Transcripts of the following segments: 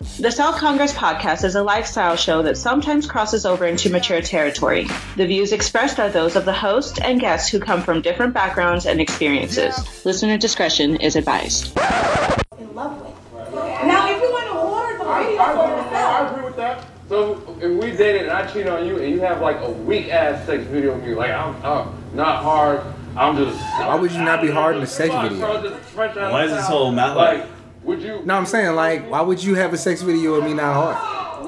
The South Congress podcast is a lifestyle show that sometimes crosses over into mature territory. The views expressed are those of the host and guests who come from different backgrounds and experiences. Listener discretion is advised. in love with. Now, if you want to order the radio I for agree with that. I agree with that. So if we dated and I cheat on you and you have like a weak ass sex video of me, like I'm, I'm not hard, I'm just. Why would you not be hard in a sex video? Why is this whole mouth like? Would you? No, I'm saying like, why would you have a sex video of me not hard?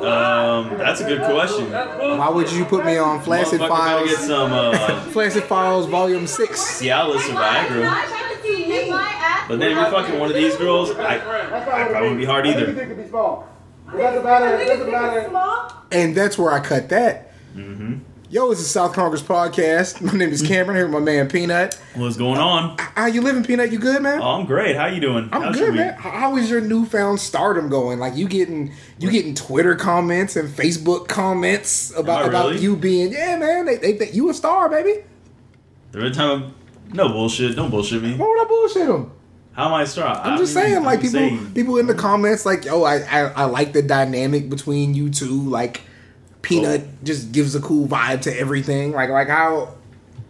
Um, that's a good question. Why would you put me on Flaccid Motherfucker better get Files? some uh, Flaccid Files Volume Six. Cialis or Viagra. But then if you're fucking one of these girls, I, I probably wouldn't be hard either. Anything could be small. It doesn't matter. Doesn't matter. small. And that's where I cut that. Mm-hmm. Yo, it's the South Congress podcast. My name is Cameron. Here with my man Peanut. What's going on? How you living, Peanut? You good, man? Oh, I'm great. How you doing? I'm How's good, man. How is your newfound stardom going? Like you getting you getting Twitter comments and Facebook comments about about really? you being yeah, man. They they think you a star, baby. Every time, no bullshit. Don't bullshit me. Why would I bullshit them? How am I star? I'm just saying, like people people in the comments, like, yo, I, I I like the dynamic between you two. Like, Peanut oh. just gives a cool vibe to everything. Like like how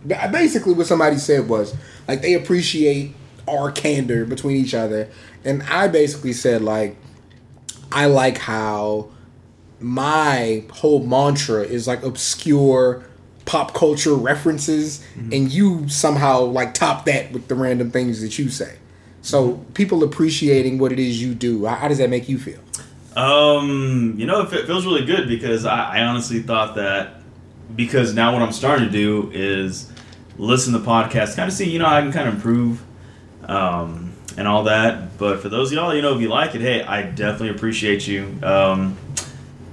basically what somebody said was like they appreciate our candor between each other, and I basically said like I like how my whole mantra is like obscure pop culture references mm-hmm. and you somehow like top that with the random things that you say. So mm-hmm. people appreciating what it is you do. How, how does that make you feel Um, you know, it feels really good because I, I honestly thought that because now what I'm starting to do is listen to podcasts, kind of see, you know, I can kind of improve um, and all that. But for those of y'all, you know, if you like it, hey, I definitely appreciate you. Um,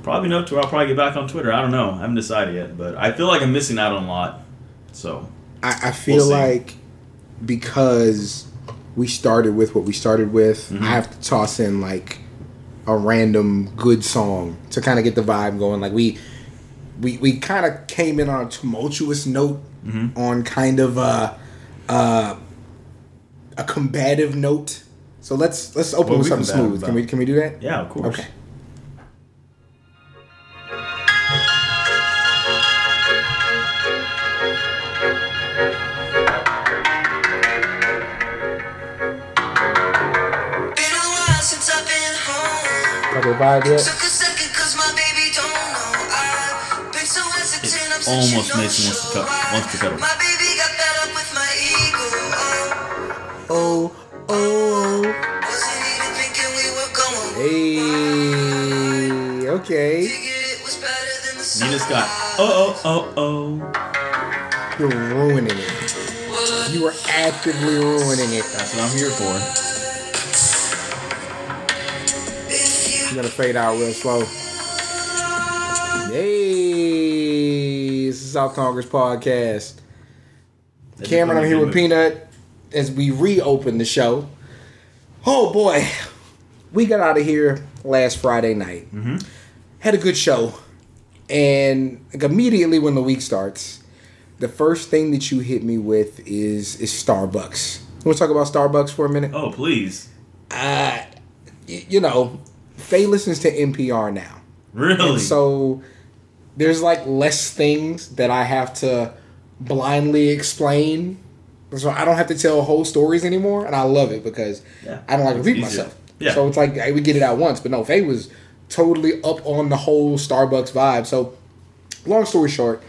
probably enough to where I'll probably get back on Twitter. I don't know. I haven't decided yet, but I feel like I'm missing out on a lot. So, i, I feel We'll like because we started with what we started with Mm-hmm. i have to toss in like a random good song to kind of get the vibe going. Like we we, we kind of came in on a tumultuous note Mm-hmm. on kind of a, uh, a combative note. So let's let's open What with something smooth. Can we can we do that? Yeah, of course. okay hesitant. I'm such almost a makes me wants to cut- no-show. wants to cut it. My baby got fed with my ego. oh oh oh. Wasn't thinking we were going. hey okay Figured it was better than the sun. Nina Scott. Oh, oh, oh, oh. you're ruining it you are actively ruining it That's what I'm here for. Gonna fade out real slow. Hey, it's the South Congress podcast. Cameron, I'm here with. Peanut as we reopen the show. Oh boy, we got out of here last Friday night. Mm-hmm. Had a good show, and like immediately when the week starts, the first thing that you hit me with is is Starbucks. You want to talk about Starbucks for a minute? Oh, please. uh, y- you know, Faye listens to NPR now. Really? And so there's like less things that I have to blindly explain. So I don't have to tell whole stories anymore. And I love it because Yeah. I don't like repeat myself. Yeah. So it's like hey, we get it out once. But no, Faye was totally up on the whole Starbucks vibe. So long story short,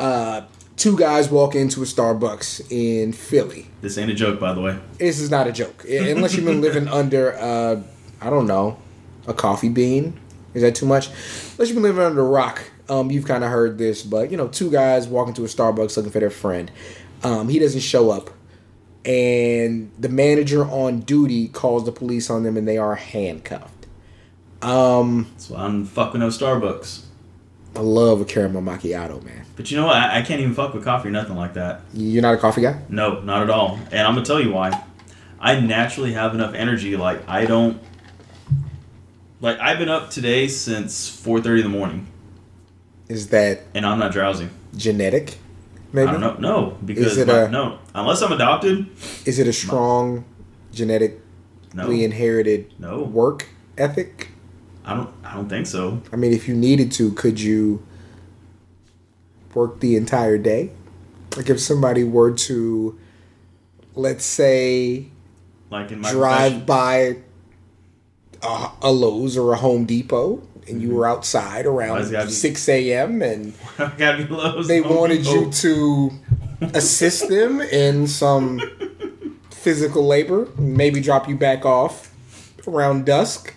uh, two guys walk into a Starbucks in Philly this ain't a joke, by the way. this is not a joke. Unless you've been living under, uh, I don't know, a coffee bean. Is that too much? Unless you've been living under a rock, um, you've kind of heard this. But you know, two guys walk into a Starbucks looking for their friend. Um, he doesn't show up, and the manager on duty calls the police on them, and they are handcuffed. Um, So I'm fucking no Starbucks. I love a caramel macchiato, man. But you know what? I, I can't even fuck with coffee or nothing like that. You're not a coffee guy. No, not at all. And I'm gonna tell you why. I naturally have enough energy. Like I don't. Like I've been up today since 4:30 in the morning, Is that and I'm not drowsy. genetic? Maybe. I don't know. No, because Is it my- a- no, unless I'm adopted. Is it a strong genetically No, inherited No. work ethic? I don't. I don't think so. I mean, if you needed to, could you work the entire day? Like if somebody were to, let's say, Like in my drive profession. by a, a Lowe's or a Home Depot, and you were outside around be- six a.m. and they wanted you to assist them in some physical labor, maybe drop you back off around dusk.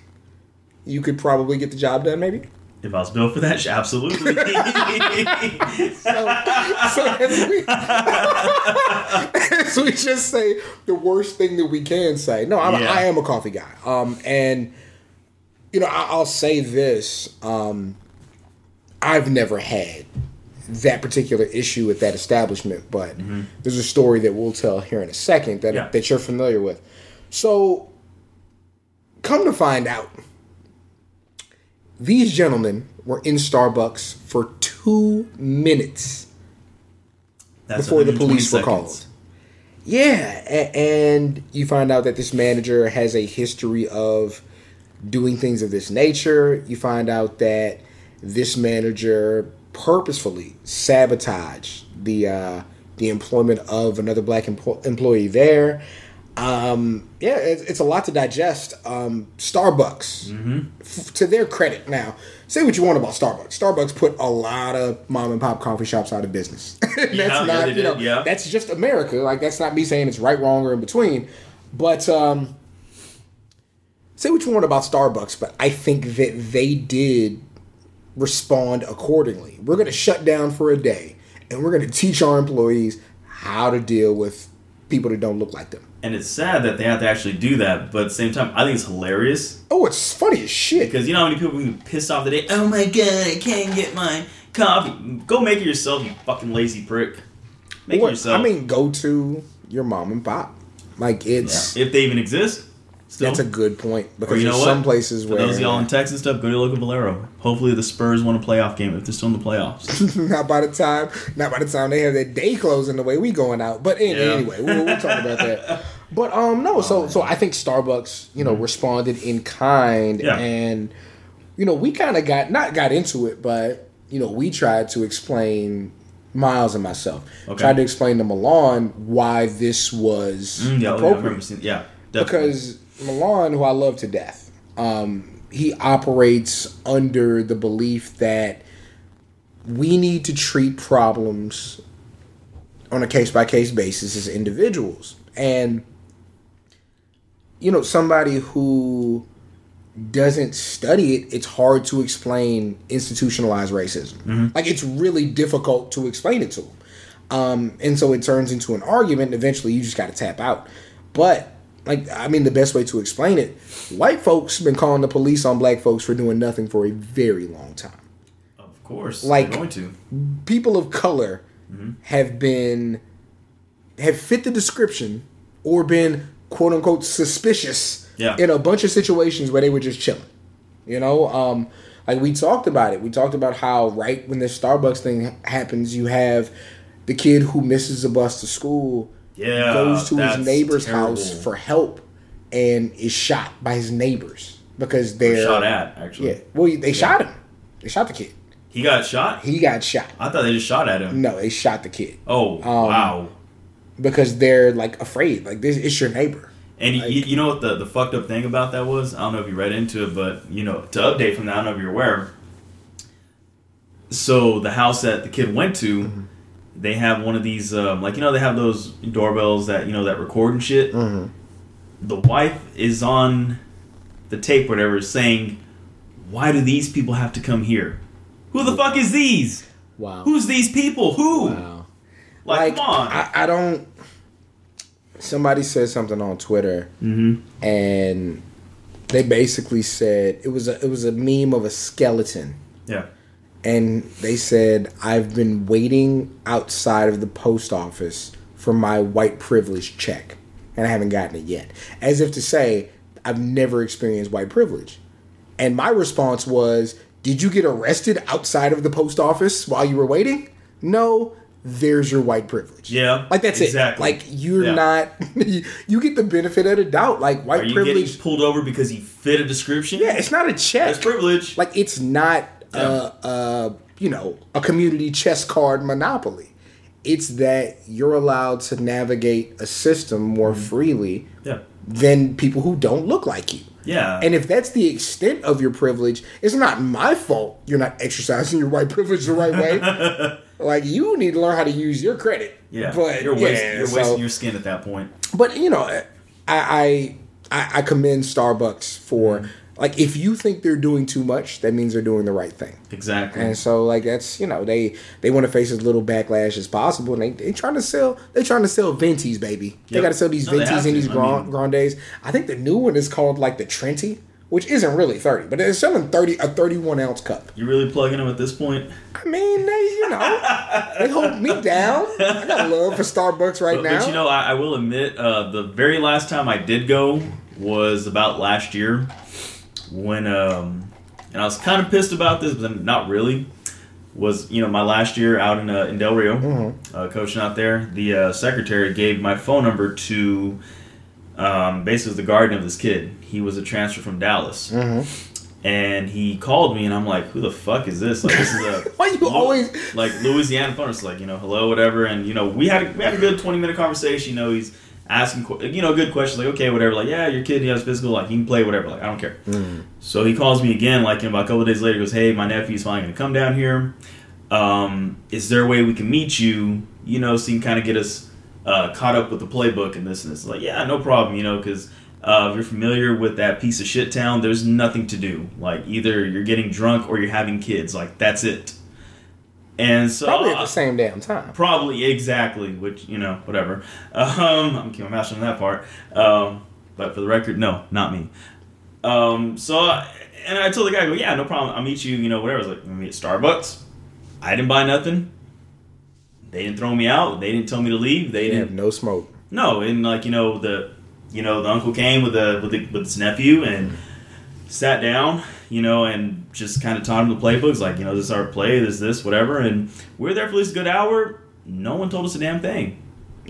You could probably get the job done, maybe. If I was built for that, absolutely. So as we, as we just say the worst thing that we can say. No, I'm, Yeah. I am a coffee guy. Um, and you know, I, I'll say this: um, I've never had that particular issue with that establishment, but there's a story that we'll tell here in a second that Yeah. that you're familiar with. So, come to find out, these gentlemen were in Starbucks for two minutes That's before the 120 police were seconds. called. Yeah, a- and you find out that this manager has a history of doing things of this nature. You find out that this manager purposefully sabotaged the uh, the employment of another black empo- employee there. Um, yeah, it's, it's a lot to digest. Um, Starbucks, f- to their credit, now say what you want about Starbucks. Starbucks put a lot of mom and pop coffee shops out of business. that's yeah, not, they you know, yeah. that's just America. Like that's not me saying it's right, wrong, or in between. But um, say what you want about Starbucks, but I think that they did respond accordingly. We're going to shut down for a day, and we're going to teach our employees how to deal with people that don't look like them. And it's sad that they have to actually do that, but at the same time, I think it's hilarious Oh, it's funny as shit. because you know how many people can be pissed off today. Oh my god, I can't get my coffee. Go make it yourself, you fucking lazy prick. Make it yourself. I mean, go to your mom and pop. Like it's if they even exist. Still. that's a good point because Or you know there's what? some places For where those of y'all in Texas stuff, go to local Valero. Hopefully the Spurs won a playoff game if they're still in the playoffs. not by the time not by the time they have their day closing the way we going out. But any, Yeah. anyway, we'll, we'll talk about that. But um, no. So so I think Starbucks, you know, responded in kind, Mm-hmm. Yeah. and you know, we kind of got not got into it, but you know, we tried to explain Miles and myself Okay. tried to explain to Milan why this was Mm, yeah, oh, yeah, appropriate. Yeah, definitely. because Milan, who I love to death, um, he operates under the belief that we need to treat problems on a case by case basis as individuals. And, you know, somebody who doesn't study it, it's hard to explain institutionalized racism. Like, it's really difficult to explain it to them. Um, and so it turns into an argument, and eventually you just got to tap out. But, like, I mean, the best way to explain it, white folks been calling the police on black folks for doing nothing for a very long time of course, like- going to. people of color have been have fit the description or been quote unquote suspicious Yeah. in a bunch of situations where they were just chilling. You know, um, like we talked about it. We talked about how right when this Starbucks thing happens, you have the kid who misses a bus to school, Yeah, goes to his neighbor's terrible. house for help, and is shot by his neighbors because they're shot at actually. Yeah, well, they shot him. They shot the kid. He got shot. He got shot. I thought they just shot at him. No, they shot the kid Oh Um, wow! Because they're like afraid. Like this, it's your neighbor. And you, you know what the, the fucked up thing about that was? I don't know if you read into it, but you know to update from that, I don't know if you're aware. So the house that the kid went to, Mm-hmm. they have one of these um, like you know they have those doorbells that you know that record and shit. Mm-hmm. The wife is on the tape, whatever, saying, "Why do these people have to come here? Who the fuck is these? Wow. Who's these people? Who? wow. Like, Like come on." I, I don't. Somebody said something on Twitter, mm-hmm. and they basically said it was a it was a meme of a skeleton, Yeah. and they said I've been waiting outside of the post office for my white privilege check, and I haven't gotten it yet, as if to say I've never experienced white privilege. And my response was, Did you get arrested outside of the post office while you were waiting? No, there's your white privilege. Yeah, Like that's exactly. it. Like you're Yeah. not you get the benefit of the doubt. Like Are white you privilege getting pulled over because you fit a description? Yeah, it's not a check. That's privilege. Like it's not Yeah. uh uh you know, a community chess card monopoly. It's that you're allowed to navigate a system more Mm-hmm. freely yeah, than people who don't look like you. yeah. And if that's the extent of your privilege, it's not my fault you're not exercising your white privilege the right way. like you need to learn how to use your credit. yeah, but you're, yeah, you're so- wasting your skin at that point. but you know, I I I, commend Starbucks for Mm-hmm. like if you think they're doing too much, that means they're doing the right thing. Exactly. And so like that's you know they they want to face as little backlash as possible, and they they trying to sell they trying to sell Ventis, baby. They got to sell these No, Ventis and these I mean- Grandes. I think the new one is called like the Trenti, which isn't really thirty, but they're selling thirty a thirty one ounce cup. you really plugging them at this point? I mean, they you know they hold me down. I got love for Starbucks right But, now. but you know, I, I will admit, uh, the very last time I did go was about last year when, um, and I was kind of pissed about this, but not really. Was you know my last year out in uh, in Del Rio, Mm-hmm. uh, coaching out there. The uh, secretary gave my phone number to um, basically the guardian of this kid. He was a transfer from Dallas, Mm-hmm. and he called me, and I'm like, "Who the fuck is this? Like, this is a Why you always like Louisiana phone. It's like you know, hello, whatever, and you know, we had a, we had a good twenty minute conversation. You know, he's asking you know good questions like okay, whatever. Like yeah, your kid he has physical, like he can play whatever. Like I don't care. So he calls me again, like about a couple of days later. He goes, hey, my nephew's finally gonna come down here. Um, is there a way we can meet you? You know, so you can kind of get us uh, caught up with the playbook and this and this. Like yeah, no problem. You know, because. Uh, if you're familiar with that piece of shit town, there's nothing to do. Like either you're getting drunk or you're having kids. Like that's it. And so probably at uh, the same damn time. Probably exactly, which you know, whatever. Um, I'm keeping my mouth on that part. Um, but for the record, no, not me. Um, so, I- and I told the guy, I go, yeah, no problem. I'll meet you. You know, whatever. I was like, meet at Starbucks. I didn't buy nothing. They didn't throw me out. They didn't tell me to leave. They didn't. have no smoke. No, and like you know the, you know the uncle came with the with, the, with his nephew and sat down, you know, and just kind of taught him the playbooks. Like you know, this is our play, this this whatever, and we were there for at least a good hour. No one told us a damn thing.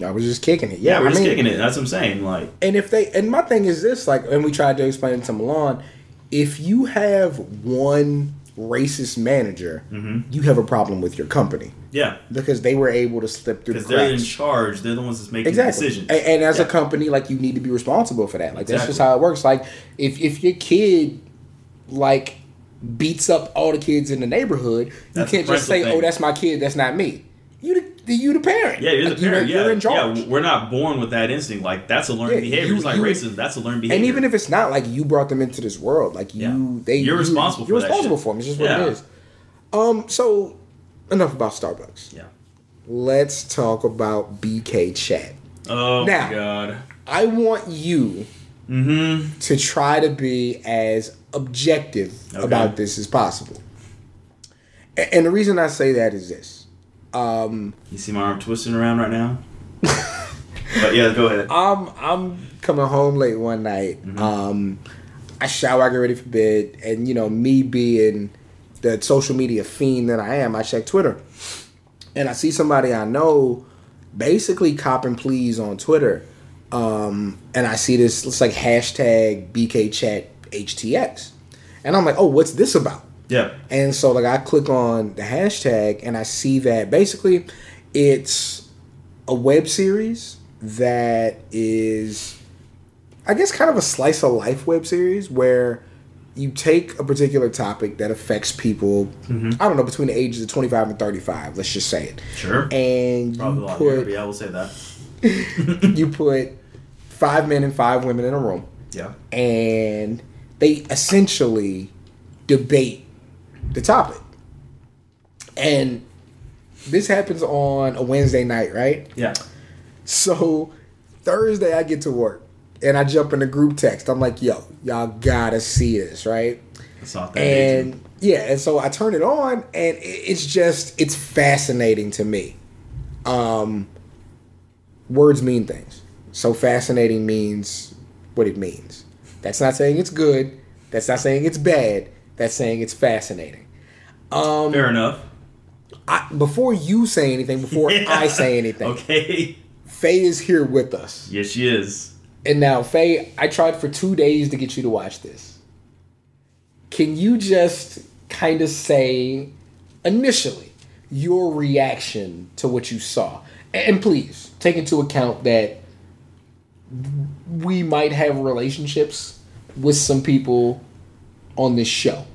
I was just kicking it. Yeah, Yeah, we're I just mean, kicking it. That's what I'm saying. Like, And if they and my thing is this, like, and we tried to explain it to Milan, if you have one racist manager, Mm-hmm. you have a problem with your company yeah, because they were able to slip through the because they're in charge. They're the ones that's making Exactly, the decisions. and, and as a company, like you need to be responsible for that. Like that's just how it works. Like if if your kid like beats up all the kids in the neighborhood, you can't just say, parental "Oh, that's my kid. That's not me." You the you the parent. Yeah, you're Like, the parent. You're, yeah, you're in charge. Yeah, we're not born with that instinct. Like that's a learned Yeah, behavior. you- It's like you- racism. That's a learned behavior. And even if it's not like you brought them into this world, like you, Yeah. they You're you- responsible You're for that responsible for them. It's just what it is. Um. So enough about Starbucks. yeah. Let's talk about BK Chat. Oh Now- my god. I want you Mm-hmm. to try to be as objective Okay. about this as possible. And the reason I say that is this. Um, You see my arm twisting around right now. but yeah, go ahead. I'm I'm coming home late one night. Mm-hmm. Um, I shower, I get ready for bed, and you know me being the social media fiend that I am, I check Twitter, and I see somebody I know basically copping pleas on Twitter, um, and I see this looks like hashtag BK Chat HTX, and I'm like, oh, what's this about? Yeah. And so like I click on the hashtag and I see that basically it's a web series that is I guess kind of a slice of life web series where you take a particular topic that affects people mm-hmm. I don't know between the ages of 25 and 35 let's just say it Sure. and Probably you put yeah, I will say that. you put five men and five women in a room Yeah. and they essentially debate the topic. And this happens on a Wednesday night, right? Yeah. So Thursday I get to work and I jump in the group text. I'm like, yo, y'all gotta see this, right? It's not that. And yeah, and so I turn it on and it's just it's fascinating to me. Um words mean things. So fascinating means what it means. That's not saying it's good. That's not saying it's bad. That's saying it's fascinating. Um Fair enough. I, before you say anything, before I say anything, Okay. Faye is here with us. Yes, she is. And now, Faye, I tried for two days to get you to watch this. Can you just kind of say initially your reaction to what you saw? And please take into account that we might have relationships with some people on this show.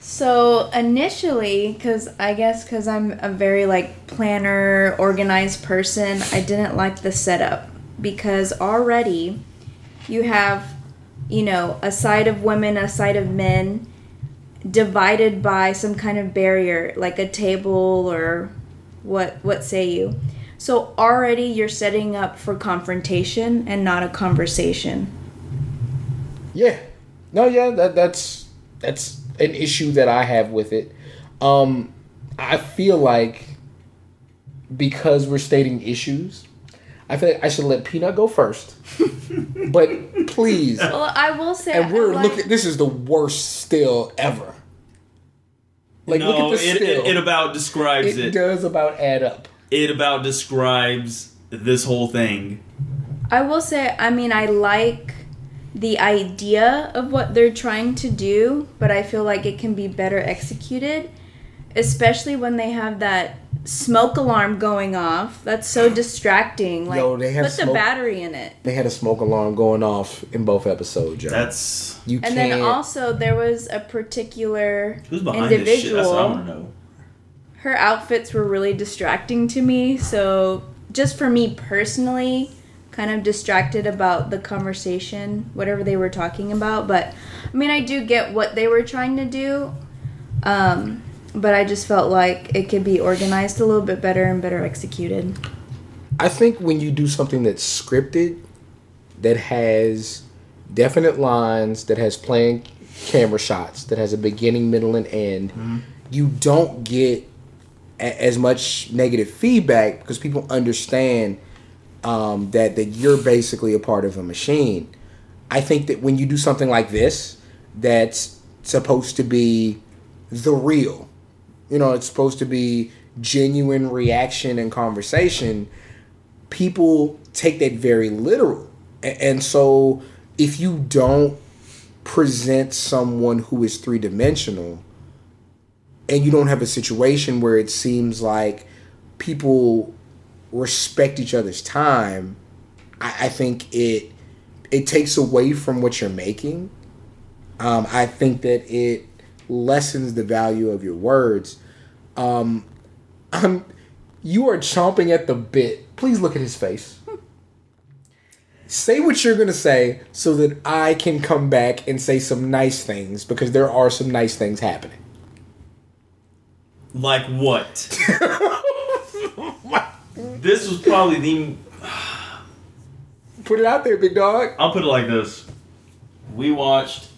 So initially, because I guess because I'm a very like planner, organized person, I didn't like the setup because already you have, you know, a side of women, a side of men, divided by some kind of barrier, like a table or what what say you. So already you're setting up for confrontation and not a conversation. Yeah. No, yeah, that that's that's an issue that I have with it. Um I feel like because we're stating issues, I feel like I should let Peanut go first. but please, Well, I will say, and we're like- looking this is the worst still ever. Like no, look at the it, still. it, it about describes it it. does about add up. It about describes this whole thing. I will say, I mean, I like the idea of what they're trying to do, but I feel like it can be better executed, especially when they have that smoke alarm going off. That's so distracting. Like, Yo, they have put the battery in it. They had a smoke alarm going off in both episodes, Joe. That's you And can't then also, there was a particular who's behind this shit. That's what I individual. want to know. her outfits were really distracting to me. So, just for me personally, kind of distracted about the conversation, whatever they were talking about. But I mean, I do get what they were trying to do. Um, but I just felt like it could be organized a little bit better and better executed. I think when you do something that's scripted, that has definite lines, that has playing camera shots, that has a beginning, middle, and end, you don't get a- as much negative feedback because people understand um, that that you're basically a part of a machine. I think that when you do something like this, that's supposed to be the real. You know, it's supposed to be genuine reaction and conversation. People take that very literal. And so if you don't present someone who is three dimensional and you don't have a situation where it seems like people respect each other's time, I, I think it it takes away from what you're making. Um, I think that it lessens the value of your words. Um, I'm, you are chomping at the bit. Please look at his face. say what you're gonna say so that I can come back and say some nice things because there are some nice things happening. Like what? this was probably the. Put it out there, big dog. I'll put it like this: We watched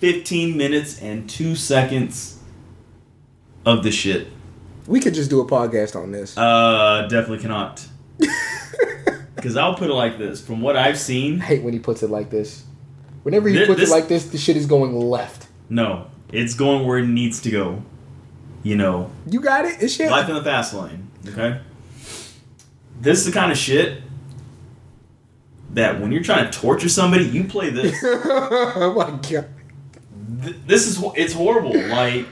15 minutes and two seconds of the shit. We could just do a podcast on this. Uh, definitely cannot. Because I'll put it like this: From what I've seen, I hate when he puts it like this. Whenever he Thi- puts this- it like this, the shit is going left. no, it's going where it needs to go. You know, You got it? It's shit. life in the fast lane. Okay. This is the kind of shit that when you're trying to torture somebody, you play this. oh my god. Th- this is it's horrible. Like,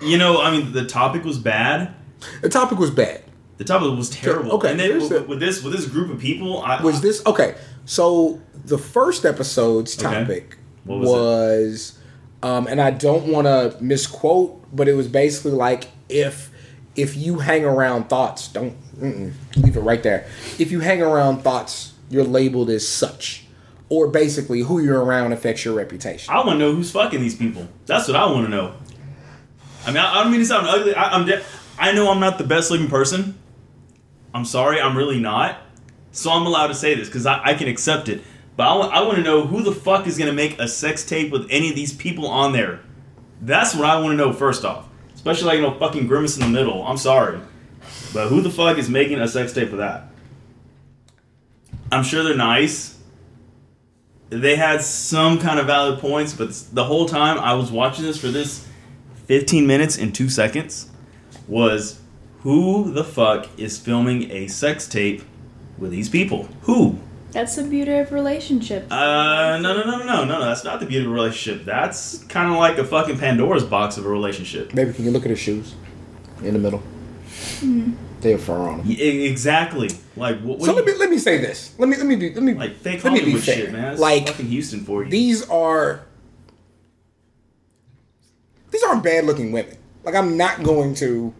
you know, I mean, the topic was bad. The topic was bad. The topic was terrible. Okay, and then with, the- with this with this group of people, I, Was this okay? So the first episode's topic What was, was um, and I don't want to misquote, but it was basically like if if you hang around thoughts, don't leave it right there. If you hang around thoughts, you're labeled as such, or basically who you're around affects your reputation. I want to know who's fucking these people. That's what I want to know. I mean, I, I don't mean to sound ugly. I, I'm de- I know I'm not the best looking person. I'm sorry, I'm really not. So I'm allowed to say this because I, I can accept it. But I I want to know who the fuck is going to make a sex tape with any of these people on there. That's what I want to know first off. Especially like, you know, fucking Grimace in the middle. I'm sorry. But who the fuck is making a sex tape with that? I'm sure they're nice they had some kind of valid points, but the whole time I was watching this for this 15 minutes and 2 seconds was who the fuck is filming a sex tape with these people? Who? That's the beauty of relationships. Uh, no, no, no, no, no, no, no. That's not the beauty of a relationship. That's kind of like a fucking Pandora's box of a relationship. Baby, can you look at his shoes in the middle? They have fur on them. Y- e- exactly. Like what? what So do let me let me say this. Let me let me be let me like fake let me be Hollywood fair. shit, man. It's Like fucking Houston for you. these are these aren't bad looking women. Like I'm not going to.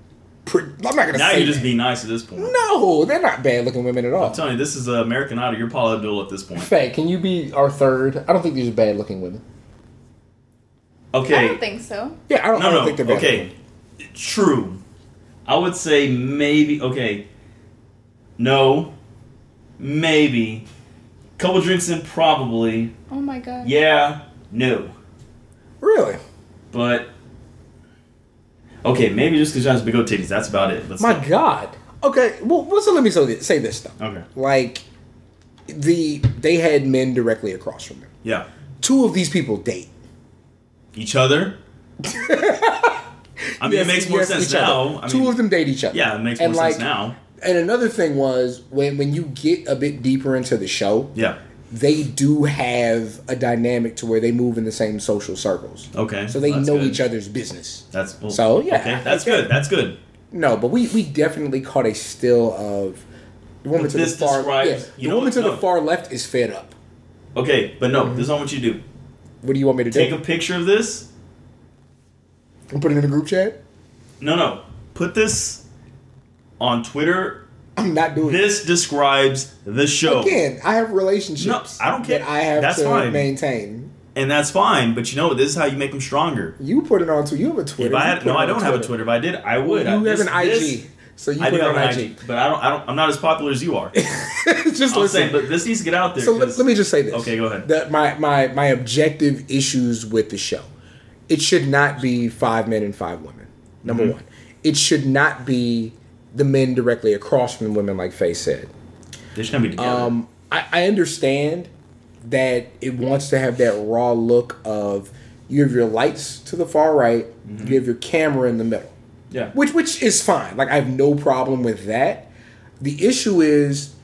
Pre- I'm not going to now say you're just that. being nice at this point. No, they're not bad looking women at all. I'm telling you, this is uh, American Idol. You're Paula Abdul at this point. Faye, can you be our third? I don't think these are bad looking women. Okay. I don't think so. Yeah, I don't, I No, don't no. think they're bad. Okay. True. I would say maybe. Okay. No. Maybe. Couple drinks in, probably. Oh my god. Yeah. No. Really? But. Okay, maybe just because she has big old titties. That's about it. Let's My go. God. Okay. Well, well, so let me say this, say though. Okay. Like the they had men directly across from them. Yeah. Two of these people date. Each other. I mean, it makes more yes, sense now. I Two of them date each other. Yeah, it makes And, more sense now. And another thing was when when you get a bit deeper into the show, Yeah. They do have a dynamic to where they move in the same social circles. Okay. So they know good. each other's business. That's well, So, yeah, Okay, that's good. it. That's good. No, but we we definitely caught a still of the woman But to the this far describes- yeah, you the woman what? to No. the far left is fed up. Okay, but no, Mm-hmm. this is not what you do. What do you want me to Take do? Take a picture of this. and put it in the group chat? No, no. Put this on Twitter. I'm not doing it. This describes the show. Again, I have relationships. No, I don't care. That I have That's to fine. maintain. And that's fine, but you know? This is how you make them stronger. You put it on Twitter. You have a Twitter. If I had, no, I don't have a Twitter. If I did, I would. You I- have this- an IG, this- so you I put do it on an IG. IG, but I don't. I don't. I'm not as popular as you are. Just I'm listen. saying, but this needs to get out there. so let, let me just say this. Okay, go ahead. That my my my objective issues with the show. It should not be five men and five women. Number Mm-hmm. one, it should not be the men directly across from the women, like Faye said. They're just gonna be together. Um, I, I understand that it wants to have that raw look of you have your lights to the far right, Mm-hmm. you have your camera in the middle, yeah. which which is fine. Like I have no problem with that. The issue is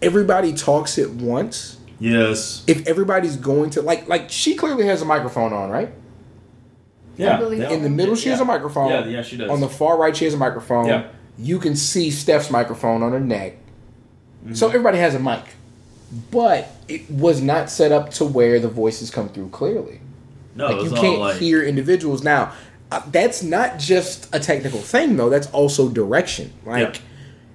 everybody talks at once. Yes. If everybody's going to like like she clearly has a microphone on, right? Yeah. believe they so. In the middle, she has a microphone. Yeah, yeah, she does. On the far right, she has a microphone. Yeah. You can see Steph's microphone on her neck. Mm-hmm. So everybody has a mic. But it was not set up to where the voices come through clearly. no, like it's you can't like hear individuals. Now, uh, that's not just a technical thing, though. That's also direction. Like Yeah.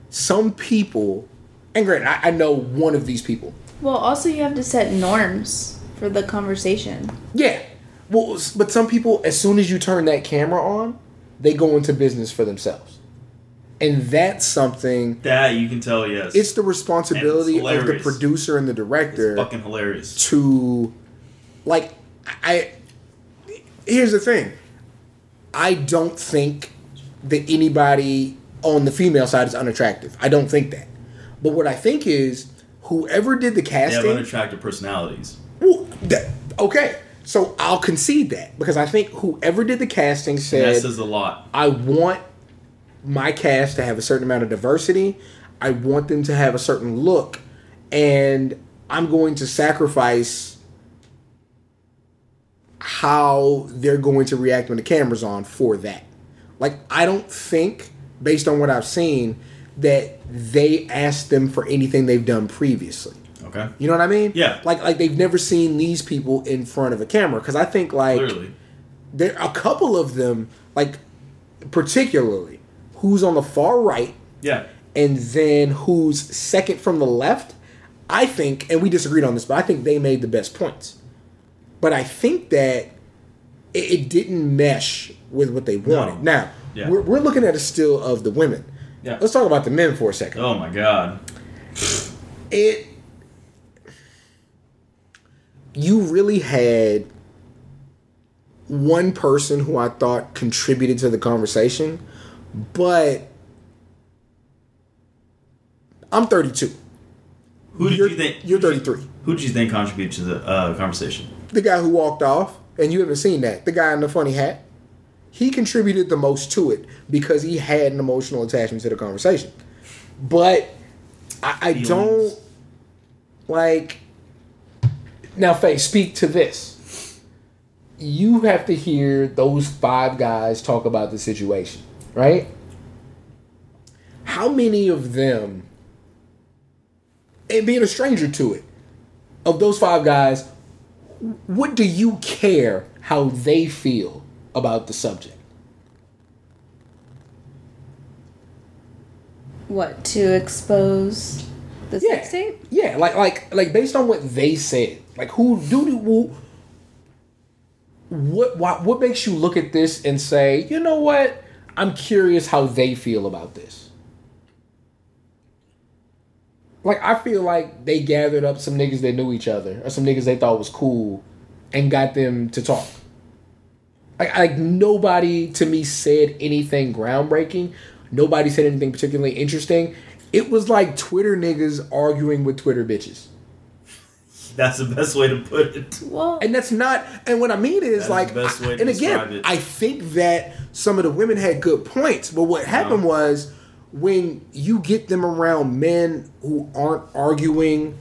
some people, and granted, I, I know one of these people. Well, also you have to set norms for the conversation. Yeah. Well, but some people, as soon as you turn that camera on, they go into business for themselves. And that's something. that. You can tell. Yes. It's the responsibility of the producer and the director It's fucking hilarious. to, like, I. Here's the thing. I don't think that anybody on the female side is unattractive. I don't think that. But what I think is whoever did the They have casting. unattractive personalities. Well, that, okay, so I'll concede that because I think whoever did the casting And that said, says a lot. "I want my cast to have a certain amount of diversity. I want them to have a certain look, and I'm going to sacrifice how they're going to react when the camera's on for that." Like, I don't think, based on what I've seen, that they asked them for anything they've done previously. Okay. You know what I mean? Yeah. Like like they've never seen these people in front of a camera because I think like Clearly. there a couple of them like particularly who's on the far right Yeah. and then who's second from the left. I think, and we disagreed on this, but I think they made the best points. But I think that it, it didn't mesh with what they wanted. Now Yeah. we're, we're looking at a still of the women. Yeah. Let's talk about the men for a second. Oh my god. it you really had one person who I thought contributed to the conversation, but I'm 32. Who did you're, you think? You're 33. Who did you think contributed to the uh, conversation? The guy who walked off and you haven't seen that, the guy in the funny hat, he contributed the most to it because he had an emotional attachment to the conversation. But I, I don't like. Now, Faye, speak to this. You have to hear those five guys talk about the situation, right? How many of them, and being a stranger to it, of those five guys, what do you care how they feel about the subject? What to expose the Yeah, sex tape? yeah, like like like based on what they said, like who do who, what what what makes you look at this and say, you know what, I'm curious how they feel about this. Like I feel like they gathered up some niggas that knew each other or some niggas they thought was cool, and got them to talk. Like, like nobody to me said anything groundbreaking. Nobody said anything particularly interesting. It was like Twitter niggas arguing with Twitter bitches. That's the best way to put it. Well, And that's not and what I mean is, That is like the best way to and again, it. I think that some of the women had good points, but what happened was when you get them around men who aren't arguing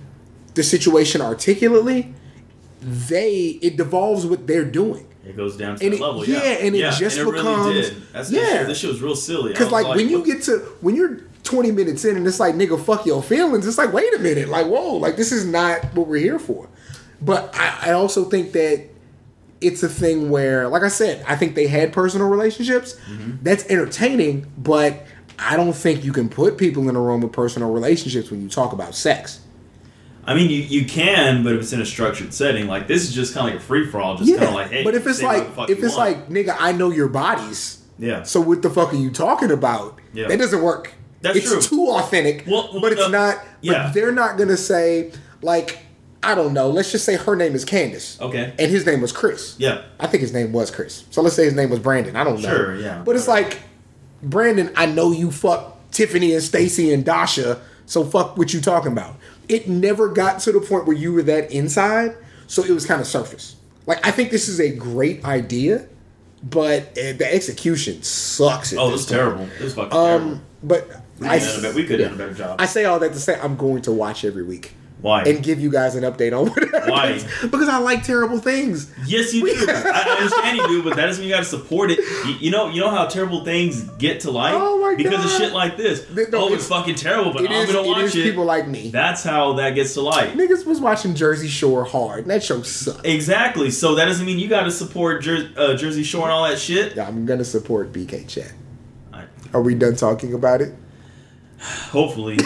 the situation articulately, they it devolves what they're doing. It goes down to And that it- level. yeah, Yeah, and it just really becomes- did. That's, yeah. This shit, this shit was real silly. Because was like, when you get to when you're 20 minutes in and it's like nigga fuck your feelings, it's like wait a minute, like whoa, like this is not what we're here for. But I, I also think that it's a thing where, like I said, I think they had personal relationships. Mm-hmm. That's entertaining, but I don't think you can put people in a room with personal relationships when you talk about sex. I mean, you, you can, but if it's in a structured setting, like this is just kind of like a free for all, just kind of like, hey. but if it's like if it's want. like nigga, I know your bodies. yeah, So what the fuck are you talking about? Yeah. That doesn't work. That's it's true. too authentic. Well, but it's no, not. yeah. But they're not gonna say like I don't know. Let's just say her name is Candace. Okay. And his name was Chris. yeah, I think his name was Chris. So let's say his name was Brandon. I don't know. Sure, yeah. But it's like Brandon. I know you fuck Tiffany and Stacy and Dasha. So fuck what you talking about. It never got to the point where you were that inside. So it was kind of surface. Like I think this is a great idea, but uh, the execution sucks. Oh, it this was point. terrible. It was fucking terrible. Um, but We I, could have done a better- we could have done a better job. I say all that to say I'm going to watch every week Why? and give you guys an update on what Why? because I like terrible things. Yes, you do. I, understand you do, but that doesn't mean you got to support it. You, you know, you know how terrible things get to light Oh my because of shit like this. Th- no, oh, it's- it's, fucking terrible, but It I'm is, gonna watch is it. people like me. That's how that gets to light. Niggas was watching Jersey Shore hard. and That show sucked. Exactly. So that doesn't mean you got to support Jer- uh, Jersey Shore and all that shit. Yeah, I'm gonna support BK Chat. I- Are we done talking about it? Hopefully,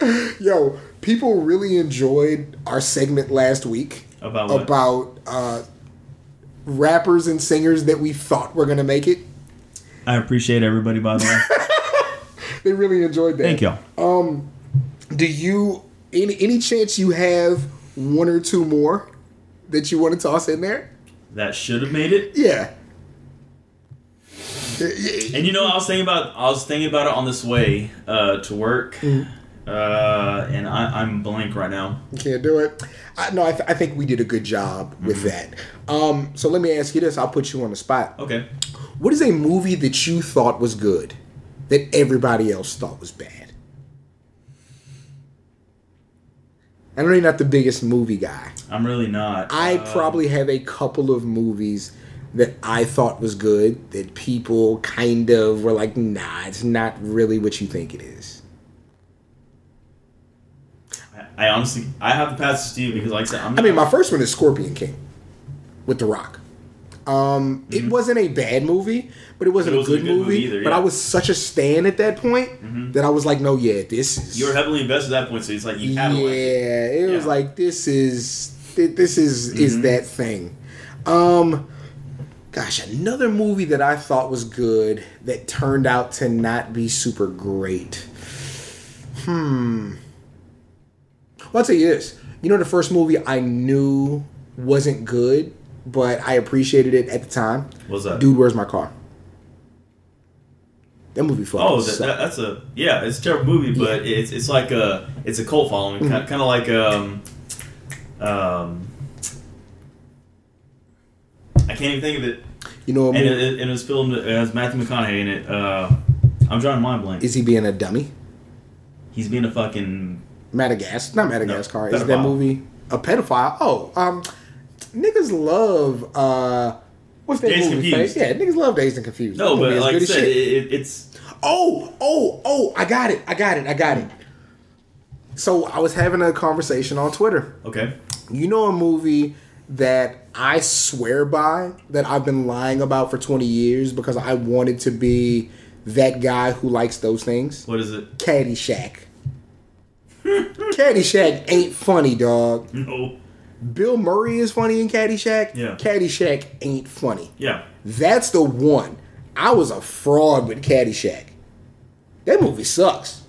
Yo, people really enjoyed our segment last week about what? about uh, rappers and singers that we thought were gonna make it. I appreciate everybody. By the way, They really enjoyed that. thank y'all. Do you any any chance you have one or two more that you want to toss in there? That should have made it. Yeah. And you know, I was thinking about I was thinking about it on this way uh, to work, Mm-hmm. uh, and I, I'm blank right now. You can't do it. I, no, I, th- I think we did a good job with that. Um, so let me ask you this: I'll put you on the spot. Okay. What is a movie that you thought was good that everybody else thought was bad? I know you're not the biggest movie guy. I'm really not. I Uh, probably have a couple of movies that I thought was good that people kind of were like, nah, it's not really what you think it is. I honestly, I have to pass to Steve because, like I said, I'm. I mean, my first one is Scorpion King with The Rock. Um, It wasn't a bad movie, but it wasn't, Mm-hmm. It wasn't a good, movie. either, But. I was such a stan at that point that I was like, no, yeah, this is. you were heavily invested at that point, so it's like you yeah, had to like it. it was Yeah. Mm-hmm. like this is this is is that thing. Um, gosh, another movie that I thought was good that turned out to not be super great. Hmm. Well, I'll tell you this. You know, the first movie I knew wasn't good, but I appreciated it at the time. What's that? Dude, where's my car? That movie fucking Oh, that, that, that's a yeah. It's a terrible movie, but it's it's like a it's a cult following, Mm-hmm. kind, kind of like um um I can't even think of it. You know what And movie? it, it was filmed. as Matthew McConaughey in it. Uh, I'm drawing mind blank. Is he being a dummy? He's being a fucking. Madagascar, not Madagascar. No, is that movie a pedophile? Oh, um, niggas love uh, what's that Dazed movie? Confused. Yeah, niggas love Dazed and Confused. No, but like I said, it, it, it's Oh, oh, oh! I got it! I got it! I got it! So I was having a conversation on Twitter. okay. You know a movie that I swear by that I've been lying about for 20 years because I wanted to be that guy who likes those things? What is it? Caddyshack. Caddyshack ain't funny, dog. No. Bill Murray is funny in Caddyshack. Yeah. Caddyshack ain't funny. Yeah. That's the one. I was a fraud with Caddyshack. That movie sucks.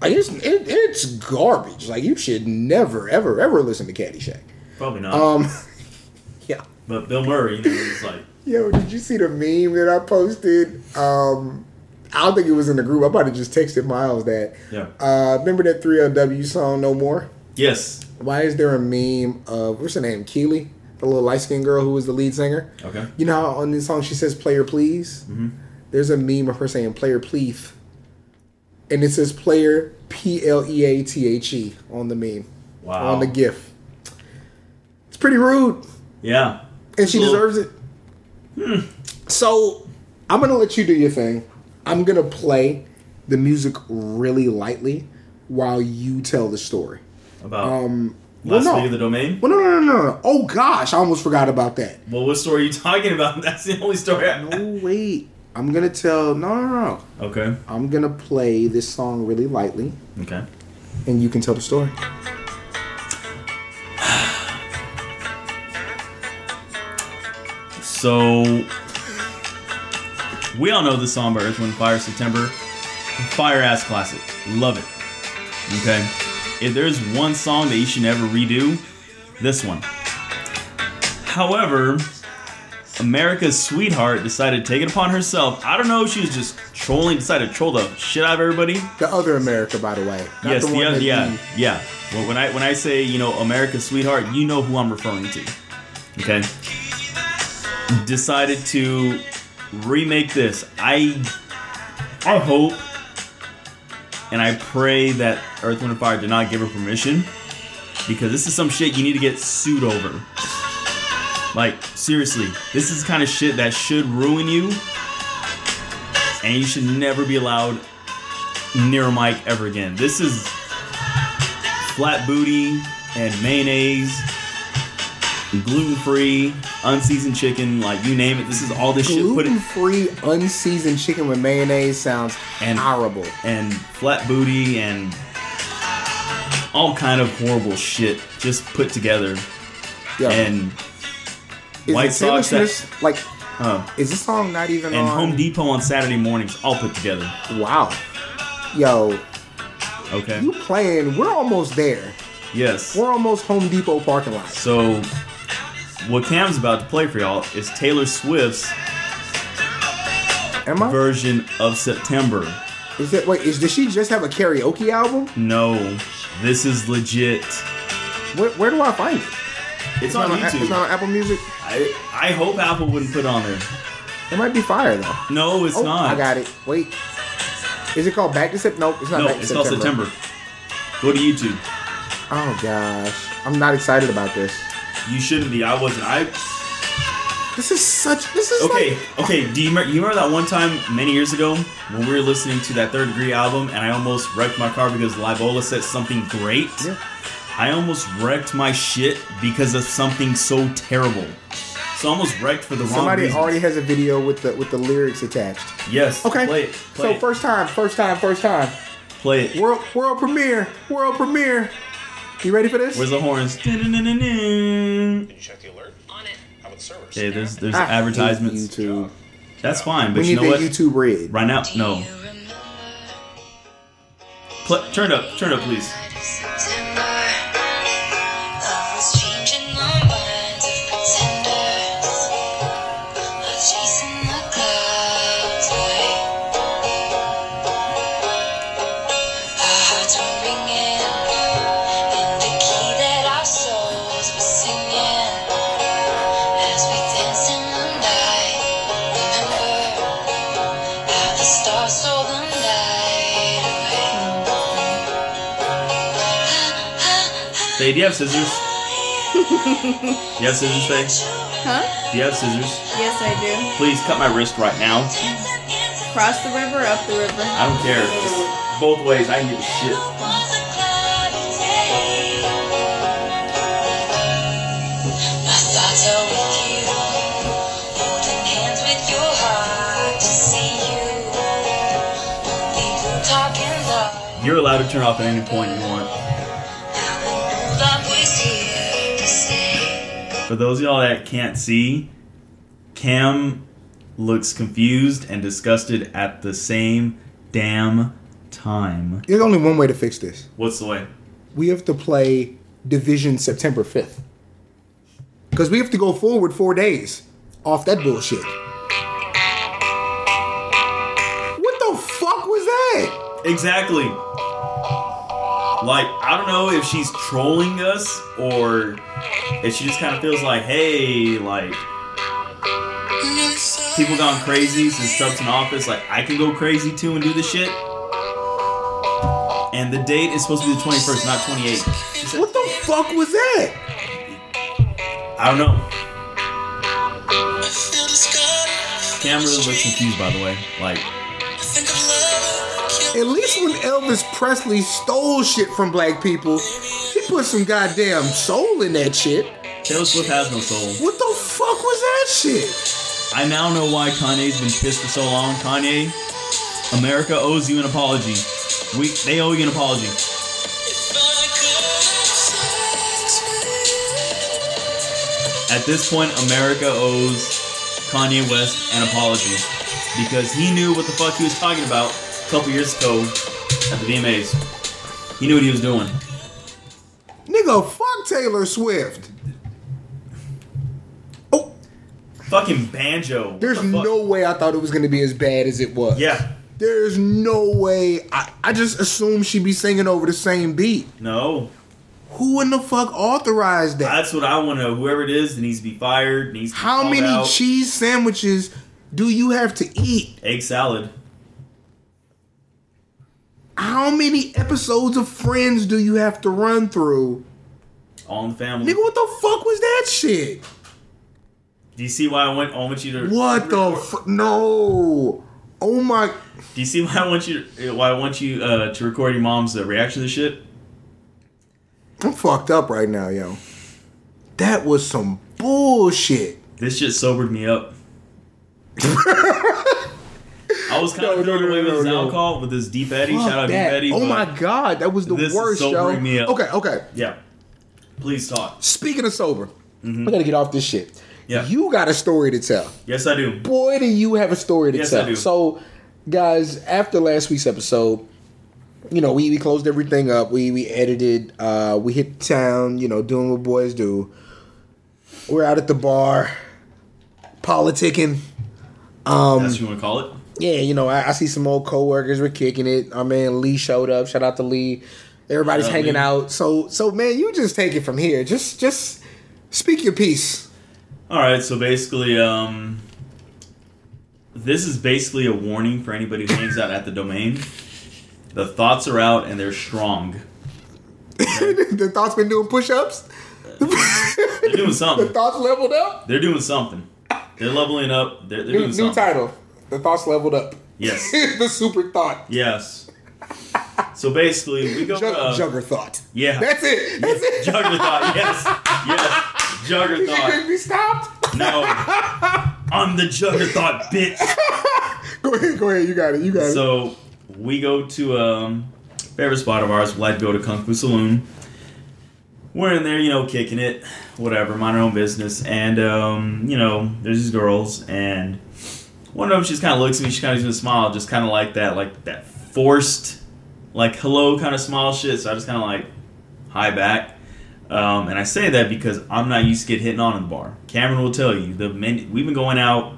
Like it's it, it's garbage. Like you should never ever ever listen to Caddyshack. Probably not. Um, yeah. but Bill Murray, you know, he's like, Yo, did you see the meme that I posted? Um, I don't think it was in the group. I about to just texted Miles that. yeah. Uh, remember that 3LW song No More? Yes. Why is there a meme of what's her name? Kiely, the little light skinned girl who was the lead singer. Okay. You know how on this song she says "Player Please." Mm-hmm. There's a meme of her saying "Player Please," and it says "Player P L E A T H E" on the meme Wow. on the GIF. Pretty rude, Yeah. and she Little- deserves it. So I'm gonna let you do your thing. I'm gonna play the music really lightly while you tell the story. About Um, well, last no. week of the domain. Well, no, no, no, no, no. Oh gosh, I almost forgot about that. Well, what story are you talking about? That's the only story. I Oh wait, I'm gonna tell. No, no, no. Okay. I'm gonna play this song really lightly, Okay. and you can tell the story. So we all know this song by Earth, Wind, Fire, September. Fire ass classic. Love it. Okay. If there's one song that you should never redo, this one. However, America's sweetheart decided to take it upon herself. I don't know if she was just trolling, decided to troll the shit out of everybody. The other America, by the way. Not yes, the the one other, yeah, yeah. Well, when I when I say you know America's sweetheart, you know who I'm referring to. Okay. Decided to remake this. I I hope and I pray that Earth, Wind, and Fire did not give her permission because this is some shit you need to get sued over. Like seriously, this is kind of shit that should ruin you, and you should never be allowed near a mic ever again. This is flat booty and mayonnaise, gluten free, unseasoned chicken, like you name it. This is all this shit. Put it Gluten-free, unseasoned chicken with mayonnaise sounds And- horrible. and flat booty and all kind of horrible shit just put together. Yeah. And is White Sox that- like, uh, is this song not even and on? Home Depot on Saturday mornings all put together. Wow. Yo, Okay. you playing? We're almost there. Yes. We're almost Home Depot parking lot. So, what Cam's about to play for y'all is Taylor Swift's Am I? version of September. Is that Wait, is does she just have a karaoke album? No, this is legit. Where, where do I find it? It's on not YouTube. It's not on Apple Music. I, I hope Apple wouldn't put it on there. It might be fire though. No, it's oh, not. I got it. Wait. Is it called Back to September? Nope, it's not No, Back to it's September. called September. Go to YouTube. Oh gosh, I'm not excited about this. You shouldn't be. I wasn't. I This is such. This is okay. Like, Okay. Do you, remember, you remember that one time many years ago when we were listening to that Third Degree album and I almost wrecked my car because Libola said something great? Yeah. I almost wrecked my shit because of something so terrible. So I almost wrecked for the wrong somebody already has a video with the with the lyrics attached. yes. Okay. Play it. Play so it. first time, first time, first time. play it. World world premiere, world premiere. You ready for this? Where's the horns? Did you check the alert? On it. How about the servers? Okay, there's there's I advertisements. YouTube. That's fine, but We you need know that what? YouTube red. Right now, no. Pl- turn up, turn up, please. Faye, do you have scissors? You have scissors, Faye? Huh? Do you have scissors? Yes, I do. Please cut my wrist right now. Cross the river, up the river. I don't care. Just both ways. I can give a shit. My thoughts are with you, holding hands with your heart to see you. People talking love, You're allowed to turn off at any point you want. For those of y'all that can't see, Cam looks confused and disgusted at the same damn time. There's only one way to fix this. What's the way? We have to play Division September 5th. Because we have to go forward four days off that bullshit. What the fuck was that? Exactly. Like, I don't know if she's trolling us or if she just kind of feels like, hey, like, people gone crazy since Trump's in office. Like, I can go crazy too and do this shit. And the date is supposed to be the 21st, not 28th. Said, What the fuck was that? I don't know. Cam really looks confused, by the way. Like, At least when Elvis Presley stole shit from black people, put some goddamn soul in that shit. Taylor Swift has no soul. What the fuck was that shit? I now know why Kanye's been pissed for so long. Kanye, America owes you an apology. We they owe you an apology. At this point, America owes Kanye West an apology because he knew what the fuck he was talking about a couple years ago at the VMAs. He knew what he was doing. Nigga, fuck Taylor Swift. Oh, Fucking banjo. What there's the fuck? no way I thought it was gonna be as bad as it was. Yeah. There's no way. I, I just assumed she'd be singing over the same beat. No. Who in the fuck authorized that? That's what I want to know. Whoever it is that needs to be fired. Needs to How many out. cheese sandwiches do you have to eat? egg salad? How many episodes of Friends do you have to run through? All in the family. Nigga, what the fuck was that shit? Do you see why I want? I want you to. What the fuck? No. Oh my. Do you see why I want you? To, why I want you uh, to record your mom's uh, reaction to this shit? I'm fucked up right now, yo. That was some bullshit. This shit sobered me up. I was kind No, of no, feeling no, away with no, his no. alcohol with this deep Eddy. Fuck Shout out that. deep Eddy. Oh my god, that was the this is worst, yo. sobering me up. Okay, okay. Yeah. Please talk. Speaking of sober, we gotta get off this shit. Mm-hmm. Yeah. You got a story to tell. Yes, I do. Boy, do you have a story to Yes, tell. I do. So, guys, after last week's episode, you know, we, we closed everything up. We we edited. Uh, we hit town. You know, doing what boys do. We're out at the bar, politicking. Um, That's what you want to call it. Yeah, you know, I, I see some old coworkers. We're kicking it. Our man Lee showed up. Shout out to Lee. Everybody's Shout hanging out. So, so man, you just take it from here. Just, just speak your piece. All right. So basically, um, this is basically a warning for anybody who hangs out at the domain. The thoughts are out and they're strong. the thoughts been doing push-ups. They're doing something. The thoughts leveled up. They're doing something. They're leveling up. They're, they're New, doing new something. title. The thoughts leveled up. Yes. the super thought. Yes. So basically, we go. Jug, uh, jugger thought. Yeah. That's it. That's it. Juggerthought. Yes. Yes. You couldn't Juggerthought. be stopped. No. I'm the Juggerthought, bitch. Go ahead. Go ahead. You got it. You got it. So we go to um favorite spot of ours. We like to go to Kung Fu Saloon. We're in there, you know, kicking it, whatever, mind our own business, and um, you know, there's these girls, and one of them, she just kind of looks at me, she kind of gives me a smile, just kind of like that, like that forced, like hello kind of smile shit. So I just kind of like hi back, um, and I say that because I'm not used to get hitting on in the bar. Cameron will tell you the men, we've been going out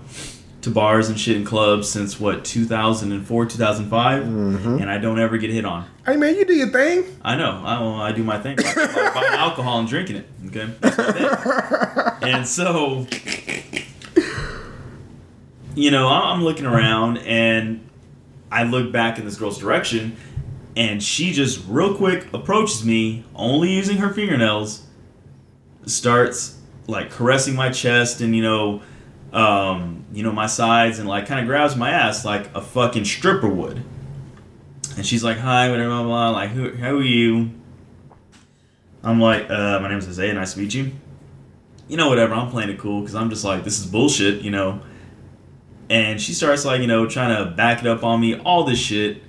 to bars and shit in clubs since what 2004 2005 and i don't ever get hit on hey man, you do your thing. i know i, well, I do my thing by, by buying alcohol and drinking it okay That's my thing. and so you know i'm looking around and i look back in this girl's direction and she just real quick approaches me, only using her fingernails, starts like caressing my chest and you know, um, you know my sides, and like kind of grabs my ass like a fucking stripper would. And she's like, "Hi, whatever, blah blah." Like, who, who are you? I'm like, uh, "My name is Isaiah. Nice to meet you." You know, whatever. I'm playing it cool because I'm just like, "This is bullshit," you know. And she starts like, you know, trying to back it up on me, all this shit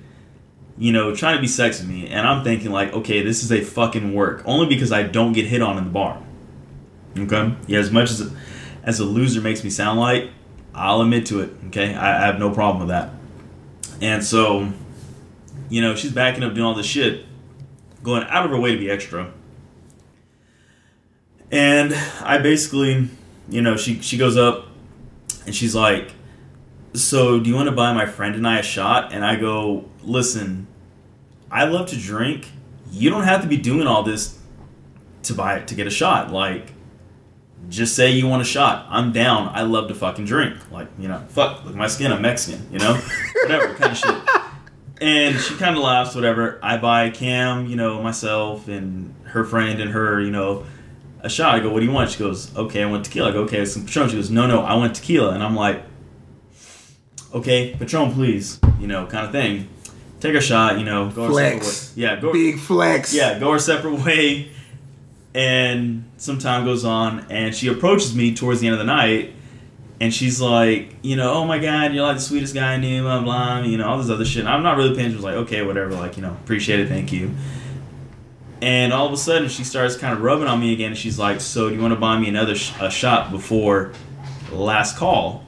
you know, trying to be sex with me, and I'm thinking like, okay, this is a fucking work, only because I don't get hit on in the bar. Okay, yeah, as much as as a loser makes me sound like, I'll admit to it. Okay, I, I have no problem with that. And so, you know, she's backing up doing all this shit, going out of her way to be extra. And I basically, you know, she she goes up, and she's like, so do you want to buy my friend and I a shot? And I go, listen, I love to drink. You don't have to be doing all this to buy it to get a shot. Like, just say you want a shot. I'm down. I love to fucking drink. Like, you know, fuck, look at my skin. I'm Mexican. You know, whatever kind of shit. And she kind of laughs. Whatever. I buy Cam, you know, myself and her friend and her, you know, a shot. I go, what do you want? She goes, okay, I want tequila. I go, okay, some Patron. She goes, no, no, I want tequila. And I'm like, okay, Patron, please, you know, kind of thing. Take a shot, you know, go Flex. way. Yeah, go. Big flex. Yeah, go our separate way. And some time goes on, and she approaches me towards the end of the night, and she's like, you know, oh my god, you're like the sweetest guy I knew, blah blah, you know, all this other shit. And I'm not really paying. She was like, okay, whatever, like you know, appreciate it, thank you. And all of a sudden, she starts kind of rubbing on me again. And she's like, "So, do you want to buy me another sh- a shot before last call?"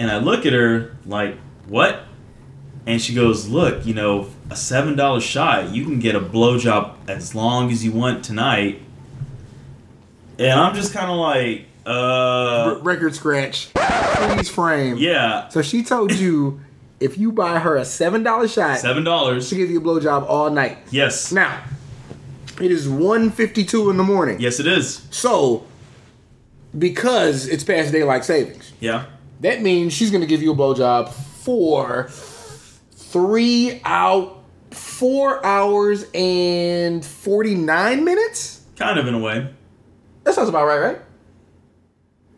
And I look at her like, "What?" And she goes, "Look, you know, a seven dollar shot, you can get a blowjob as long as you want tonight." And I'm just kind of like, uh, R- record scratch. Freeze frame. yeah, So she told you if you buy her a seven dollar shot, seven dollars. she gives you a blowjob all night. Yes, Now, it is 1.52 in the morning. yes, it is. So, because it's past daylight savings, Yeah, that means she's going to give you a blowjob for three out, four hours and 49 minutes? kind of in a way. That sounds about right, right?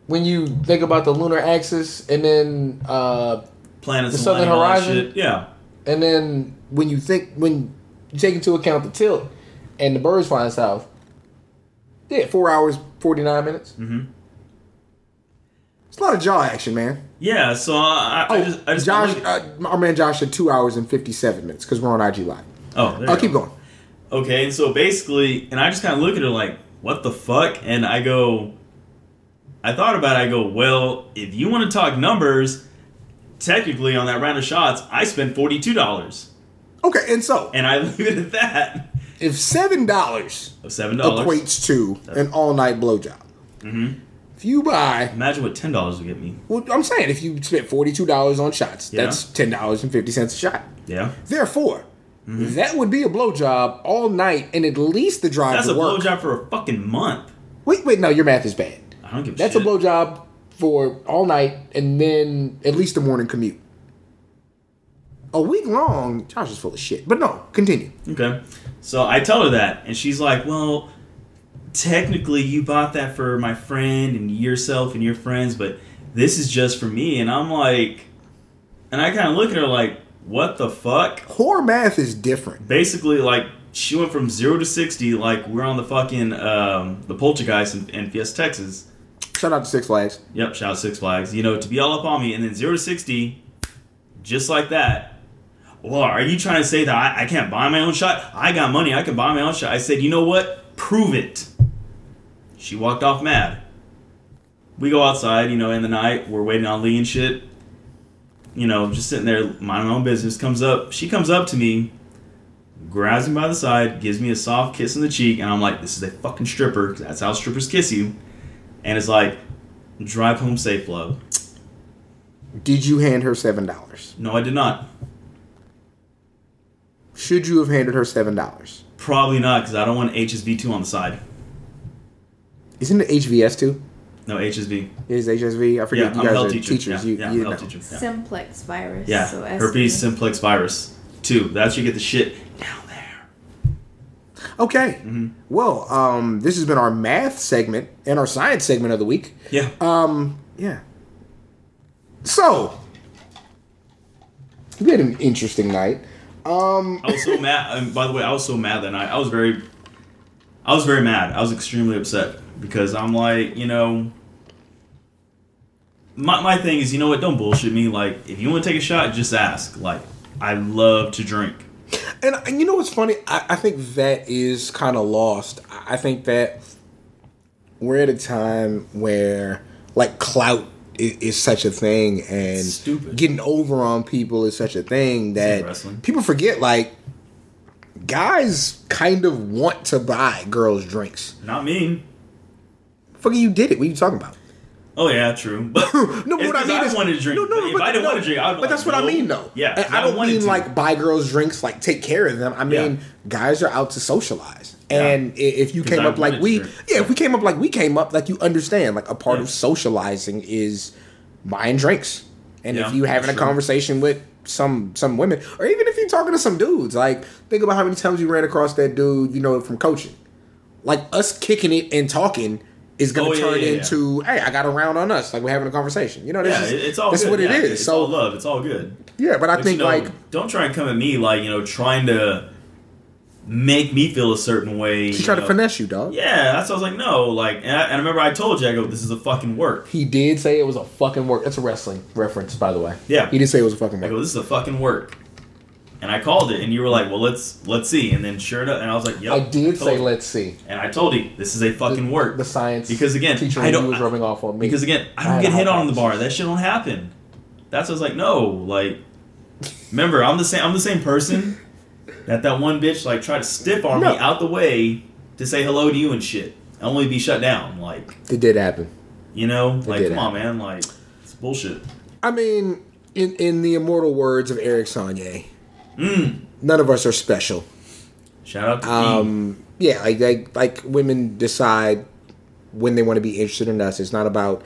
When you think about the lunar axis and then uh, Planets, The Southern Horizon? shit. Yeah, And then when you think when you take into account the tilt and the birds flying south, yeah, four hours forty nine minutes. Mhm. It's a lot of jaw action, man. yeah. So I, I Oh, just, I just Josh, look- uh, our man Josh had two hours and fifty seven minutes because we're on IG live. oh, I'll keep go. going. Okay, and so basically, and I just kind of look at her like, what the fuck? And I go, I thought about it. I go, well, if you want to talk numbers, technically on that round of shots, I spent forty two dollars, Okay, and so and I leave it at that if seven dollars seven dollars. equates to an all night blowjob, Mhm. If you buy, Imagine what ten dollars would get me. well, I'm saying if you spent forty two dollars on shots, Yeah. that's ten dollars and fifty cents a shot. Yeah, Therefore, Mm-hmm. that would be a blowjob all night and at least the drive that's a work. blowjob for a fucking month. Wait, wait, no, your math is bad. I don't give a That's shit. a blowjob for all night and then at least the morning commute. A week long, Josh is full of shit. But no, continue. Okay. So I tell her that, and she's like, well, technically you bought that for my friend and yourself and your friends, but this is just for me. And I'm like, and I kind of look at her like, what the fuck? Whore math is different. Basically, like, she went from zero to 60, like, we're on the fucking, um, the Poltergeist in, in Fiesta, Texas. Shout out to Six Flags. Yep, shout out Six Flags. You know, to be all up on me, and then zero to 60, just like that. Well, are you trying to say that I, I can't buy my own shot? I got money, I can buy my own shot. I said, you know what? Prove it. She walked off mad. We go outside, you know, in the night, we're waiting on Lee and shit. You know, just sitting there, minding my own business. Comes up, she comes up to me, grabs me by the side, gives me a soft kiss on the cheek, and I'm like, this is a fucking stripper, that's how strippers kiss you. And it's like, drive home safe, love. Did you hand her seven dollars? No, I did not. Should you have handed her seven dollars? Probably not, because I don't want HSV2 on the side. Isn't it HVS too? No, HSV. It is HSV? I Yeah, forget I'm you a guys health are teacher. teachers. Yeah, you yeah, you I'm a health know. teacher. Yeah, Simplex virus. yeah. So herpes simplex virus. Two. That's where you get the shit down there. Okay. Well, um, this has been our math segment and our science segment of the week. Yeah. Um, yeah. So, we had an interesting night. Um, I was so mad. And by the way, I was so mad that night. I was very, I was very mad. I was extremely upset because I'm like, you know, my my thing is, you know what? Don't bullshit me. Like, if you want to take a shot, just ask. Like, I love to drink. and, and you know what's funny? I, I think that is kind of lost. I think that we're at a time where like clout is, is such a thing, and Stupid. getting over on people is such a thing that people forget. Like, guys kind of want to buy girls drinks. Not me. Fucking, you did it. What are you talking about? Oh yeah, true. But No, but what I mean I is, wanted to drink. No, no, But if I didn't no, want to drink, I'd but like, that's what I mean, though. Yeah, And I don't mean to. like buy girls drinks, like take care of them. I mean, Yeah. guys are out to socialize. And i- if you came I up like we, yeah, if we came up like we came up, like you understand, like a part Yeah. of socializing is buying drinks. And Yeah, if you having a true. conversation with some some women, or even if you're talking to some dudes, like think about how many times you ran across that dude you know from coaching. Like us kicking it and talking is going Oh, to yeah, turn yeah, yeah. into, hey, I got a round on us, like we're having a conversation. You know, this Yeah, is, it's all. That's good. what it Yeah, is. It's so all love. It's all good. yeah, but I But, think you know, like don't try and come at me like you know trying to make me feel a certain way. she tried to know. finesse you, dog. Yeah, that's what I was like. No, like, and I, and I remember I told you, I go, "This is a fucking work." He did say it was a fucking work. That's a wrestling reference, by the way. Yeah. he did say it was a fucking I go, work. "This is a fucking work," and I called it, and you were like, "Well, let's let's see," and then sure enough, and I was like, "Yep." I did say, you. let's see. and I told you, "This is a fucking work." The science Because again, teacher I don't- was rubbing off on me Because again, I I don't had get hit on in the bar. That shit don't happen. That's what I was like, no, like, remember, I'm the same. I'm the same person that that one bitch like tried to stiff arm No. me out the way to say hello to you and shit. I only be shut down. Like, it did happen. you know, like, did come on, man, like, it's bullshit. I mean, in in the immortal words of Eric Sagne, Mm. none of us are special. Shout out to um, yeah, like, like like women decide when they want to be interested in us. It's not about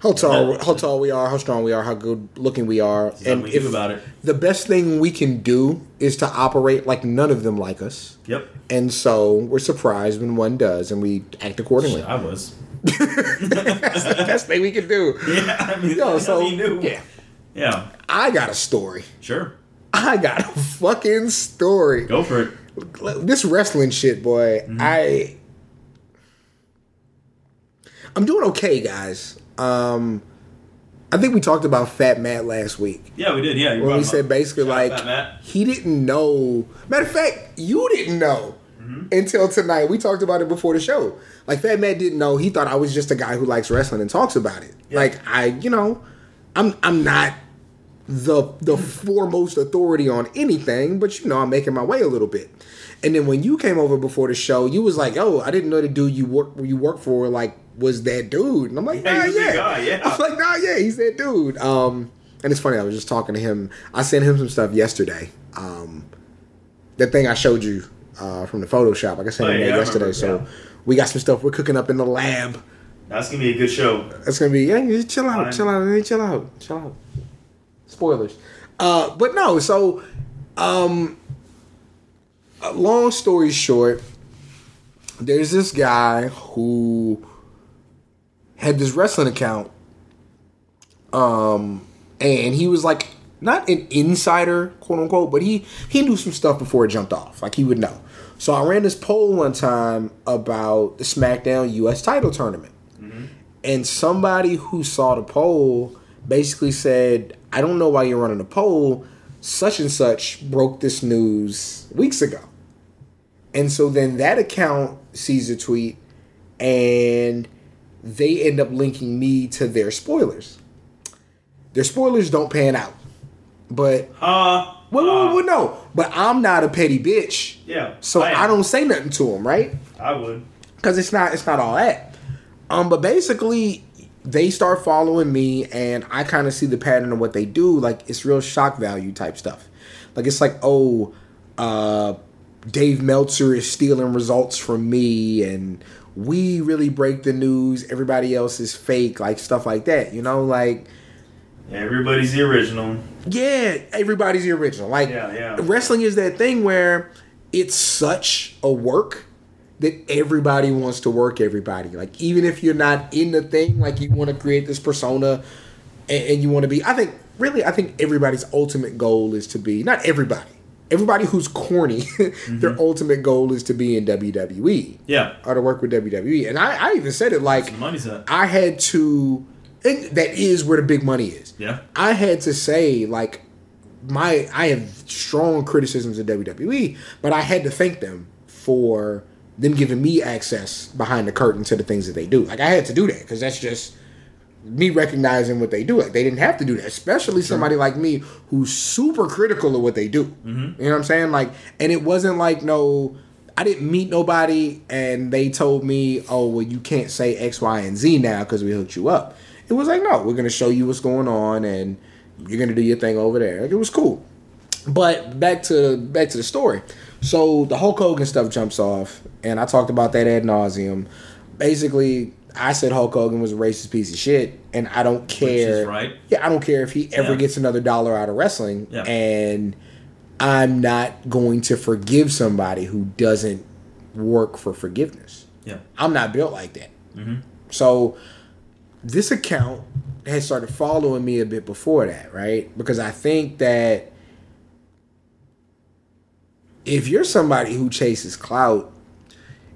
how tall how tall we are, how strong we are, how good looking we are, and we about it. the best thing we can do is to operate like none of them like us. Yep, And so we're surprised when one does, and we act accordingly. I was. That's the best thing we can do. Yeah, I mean, Yo, so how you knew. yeah, yeah, I got a story. sure, I got a fucking story. go for it. This wrestling shit, boy. Mm-hmm. I I'm doing okay, guys. Um, I think we talked about Fat Matt last week. Yeah, we did. Yeah, when we said basically Shout like he didn't know. Matter of fact, you didn't know Mm-hmm. until tonight. We talked about it before the show. Like Fat Matt didn't know. He thought I was just a guy who likes wrestling and talks about it. Yeah. Like I, you know, I'm I'm not the the foremost authority on anything, but you know, I'm making my way a little bit. And then when you came over before the show, you was like, "Oh, I didn't know the dude you work you work for like was that dude." And I'm like, Yeah, "Nah, yeah." guy, yeah. I was like, "Nah, yeah, he's that dude." Um, and it's funny. I was just talking to him. I sent him some stuff yesterday. Um, that thing I showed you uh, from the Photoshop. Like I sent Oh, him yeah, that yesterday. remember, so yeah. we got some stuff we're cooking up in the lab. That's gonna be a good show. That's gonna be yeah, just chill out, chill out, chill out, chill out. Spoilers. Uh, but no, so um, uh, long story short, there's this guy who had this wrestling account, um, and he was like not an insider, quote unquote, but he he knew some stuff before it jumped off. Like he would know. So I ran this poll one time about the SmackDown U.S. title tournament and somebody who saw the poll basically said, "I don't know why you're running a poll. Such and such broke this news weeks ago." And so then that account sees a tweet, and they end up linking me to their spoilers. Their spoilers don't pan out, but Uh, well, well, well, no. But I'm not a petty bitch, yeah. so am. I don't say nothing to them, right? I would. because it's not it's not all that. Um, but basically, they start following me, and I kind of see the pattern of what they do. Like it's real shock value type stuff. Like it's like, oh, uh, Dave Meltzer is stealing results from me, and we really break the news. Everybody else is fake, like stuff like that. You know, like Everybody's the original. Yeah, everybody's the original. Like Yeah, yeah. wrestling is that thing where it's such a work that everybody wants to work everybody. Like even if you're not in the thing, like you want to create this persona and, and you want to be. I think really, I think everybody's ultimate goal is to be not everybody. Everybody who's corny, their ultimate goal is to be in WWE Yeah. or to work with WWE. And I, I even said it like. I had to. And that is where the big money is. Yeah. I had to say like my I have strong criticisms of WWE, but I had to thank them for them giving me access behind the curtain to the things that they do. Like I had to do that because that's just me recognizing what they do. Like they didn't have to do that, especially somebody like me who's super critical of what they do. Mm-hmm. You know what I'm saying? Like, and it wasn't like no. I didn't meet nobody, and they told me, "Oh, well, you can't say X, Y, and Z now because we hooked you up." It was like, "No, we're gonna show you what's going on, and you're gonna do your thing over there." Like, it was cool. But back to back to the story. So the Hulk Hogan stuff jumps off, and I talked about that ad nauseum. Basically, I said Hulk Hogan was a racist piece of shit, and I don't care. right. Yeah, I don't care if he ever Yeah. gets another dollar out of wrestling, Yeah. and I'm not going to forgive somebody who doesn't work for forgiveness. Yeah. I'm not built like that. Mm-hmm. So this account has started following me a bit before that, right? Because I think that if you're somebody who chases clout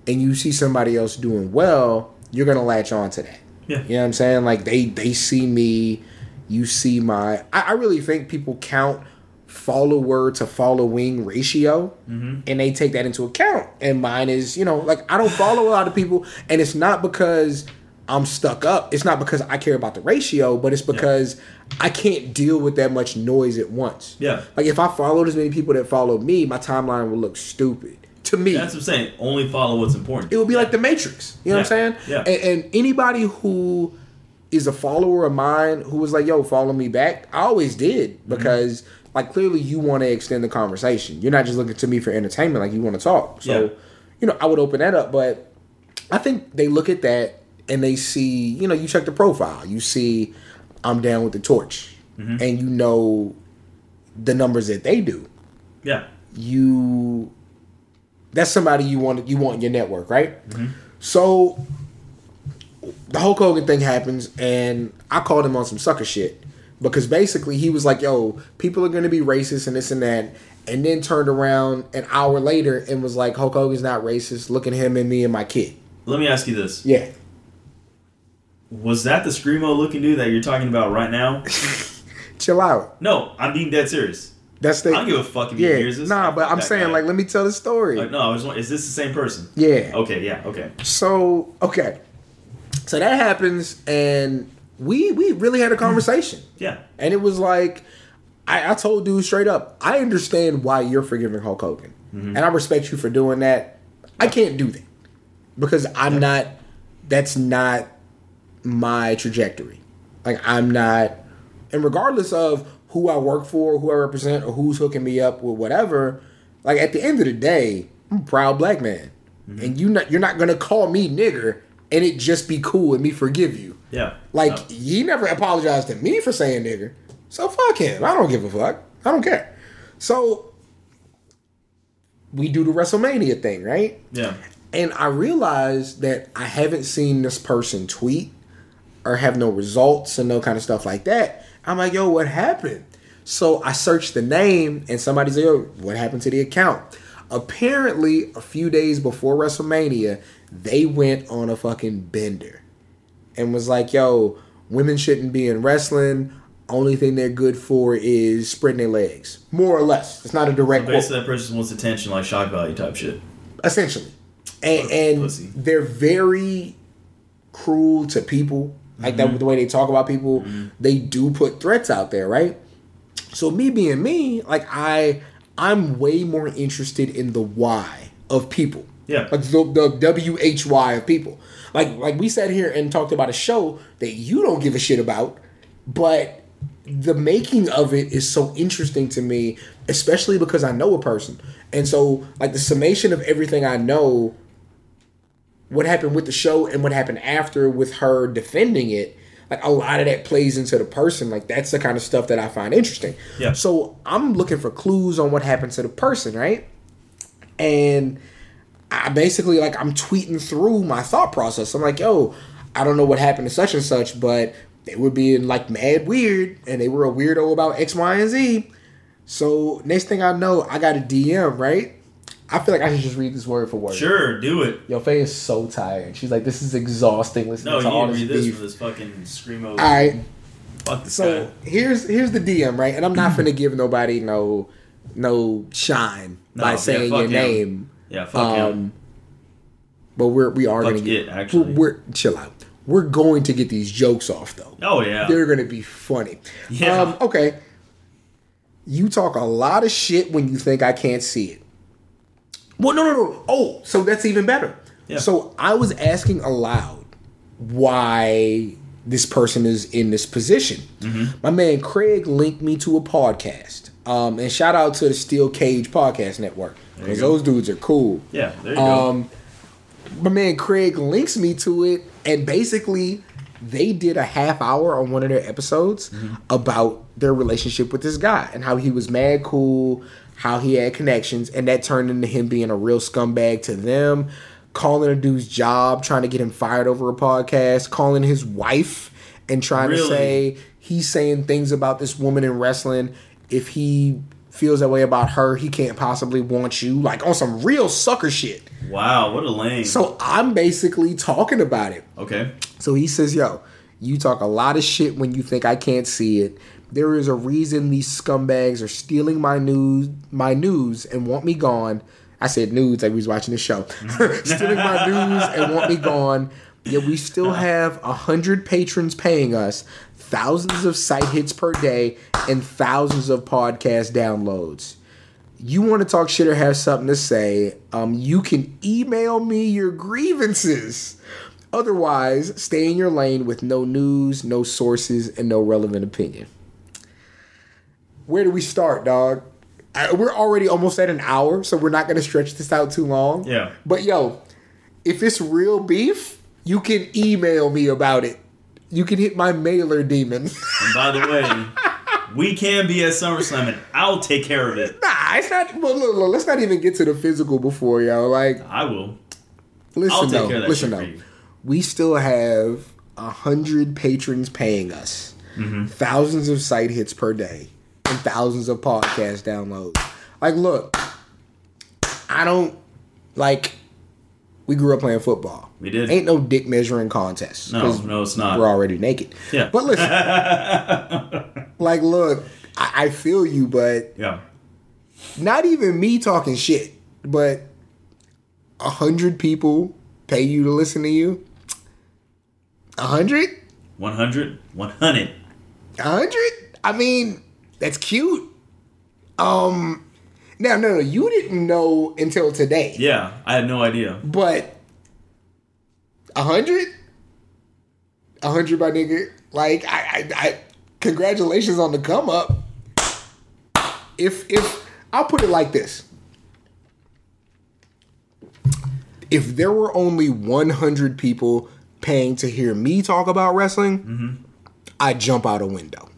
and you see somebody else doing well, you're gonna latch on to that. Yeah. You know what I'm saying? Like they they see me, you see my. I, I really think people count follower to following ratio, mm-hmm. and they take that into account. And mine is, you know, like I don't follow a lot of people, and it's not because I'm stuck up. It's not because I care about the ratio, but it's because I can't deal with that much noise at once. Yeah. Like if I followed as many people that followed me, my timeline would look stupid to me That's what I'm saying. Only follow what's important. it would be like the Matrix. You know what I'm saying? Yeah. And, and anybody who is a follower of mine who was like, "Yo, follow me back," I always did Mm-hmm. because like clearly you want to extend the conversation. You're not just looking to me for entertainment; like you want to talk. So, Yeah. you know, I would open that up, but I think they look at that and they see, you know, you check the profile, you see, I'm down with the torch, Mm-hmm. and you know the numbers that they do Yeah. you that's somebody you want you want in your network, right? So the Hulk Hogan thing happens, and I called him on some sucker shit because basically he was like, "Yo, people are gonna be racist and this and that," and then turned around an hour later and was like, "Hulk Hogan's not racist. Look at him and me and my kid." Let me ask you this: Yeah, Was that the screamo looking dude that you're talking about right now? chill out. No, I'm being dead serious. That's the I don't give a fuck if he hears this. Nah, but I'm saying guy. like, let me tell the story. Like, no, I was. Is this the same person? yeah. Okay. Yeah. Okay. So okay, so that happens, and we we really had a conversation, hmm. Yeah. and it was like I, I told dude straight up, I understand why you're forgiving Hulk Hogan, mm-hmm. and I respect you for doing that. I can't do that because I'm not. That's not my trajectory. Like I'm not, and regardless of who I work for, who I represent, or who's hooking me up with whatever, like at the end of the day, I'm a proud black man, mm-hmm. and you not you're not gonna call me nigger and it just be cool and me forgive you. Yeah. Like No. he never apologized to me for saying nigger, so fuck him. I don't give a fuck. I don't care. So we do the WrestleMania thing, right? Yeah. And I realized that I haven't seen this person tweet or have no results and no kind of stuff like that. I'm like, yo, what happened? So I searched the name and somebody's like, yo, what happened to the account? Apparently, a few days before WrestleMania, they went on a fucking bender and was like, yo, women shouldn't be in wrestling. Only thing they're good for is spreading their legs. More or less. It's not a direct quote Basically, that person wants attention, like shock value type shit. essentially and, and they're very cruel to people like that mm-hmm. the way they talk about people mm-hmm. they do put threats out there right? So me being me like i i'm way more interested in the why of people. Yeah. like the, the w-h-y of people. Like like we sat here and talked about a show that you don't give a shit about but the making of it is so interesting to me, especially because I know a person. And so, like, the summation of everything I know, what happened with the show and what happened after with her defending it, like a lot of that plays into the person. Like that's the kind of stuff that I find interesting. Yeah. So I'm looking for clues on what happened to the person, right? And I basically like I'm tweeting through my thought process. I'm like, yo, I don't know what happened to such and such, but they were being like mad weird and they were a weirdo about X, Y, and Z. So next thing I know, I got a DM, right? I feel like I should just read this word for word. Sure, do it. Yo, Faye is so tired. She's like, this is exhausting listening No, to all you this read this beef. for this fucking screamo. All right, Fuck this so guy. here's here's the DM, right? And I'm not gonna give nobody no no shine No, by saying fuck your him. name. Yeah, fuck him. Um, but we're we are Fuck gonna get it, actually. We're, we're chill out. We're going to get these jokes off though. Oh yeah. They're gonna be funny. Yeah. Um, okay. You talk a lot of shit when you think I can't see it. Well, no, no, no. Oh, so that's even better. Yeah. So I was asking aloud why this person is in this position. Mm-hmm. My man Craig linked me to a podcast. Um, and shout out to the Steel Cage Podcast Network because those dudes are cool. yeah, there you go. Um, my man Craig links me to it, and basically, they did a half hour on one of their episodes Mm-hmm. about their relationship with this guy and how he was mad cool, how he had connections, and that turned into him being a real scumbag to them, calling a dude's job, trying to get him fired over a podcast, calling his wife, and trying to say he's saying things about this woman in wrestling. If he feels that way about her, he can't possibly want you. Like on some real sucker shit. wow, what a lame. So I'm basically talking about it. okay. So he says, Yo, you talk a lot of shit when you think I can't see it. There is a reason these scumbags are stealing my news my news and want me gone. I said nudes like we was watching the show. stealing my news and want me gone. Yet we still have a hundred patrons paying us, thousands of site hits per day, and thousands of podcast downloads you want to talk shit or have something to say, um, you can email me your grievances. Otherwise, stay in your lane with no news, no sources, and no relevant opinion. Where do we start, dog? I, we're already almost at an hour, so we're not going to stretch this out too long. Yeah. But yo, if it's real beef, you can email me about it. You can hit my mailer demon. And by the way, we can be at SummerSlam, and I'll take care of it. nah, it's not. Well, look, look, let's not even get to the physical before, yo. Like, I will. Listen though, care of that listen though. We still have a hundred patrons paying us, Mm-hmm. thousands of site hits per day, and thousands of podcast downloads. Like, look, I don't like. We grew up playing football. We did. Ain't no dick measuring contest. No, no, it's not. We're already naked. Yeah. But listen, like, look, I, I feel you, but Yeah. not even me talking shit, but a hundred people pay you to listen to you. A hundred? 100, 100. A hundred? I mean, that's cute. Um, now, no, no, you didn't know until today, Yeah, I had no idea. but a hundred? A hundred, my nigga. Like, I, I, I, congratulations on the come up. If, if, I'll put it like this. if there were only 100 people paying to hear me talk about wrestling, I'd jump out a window.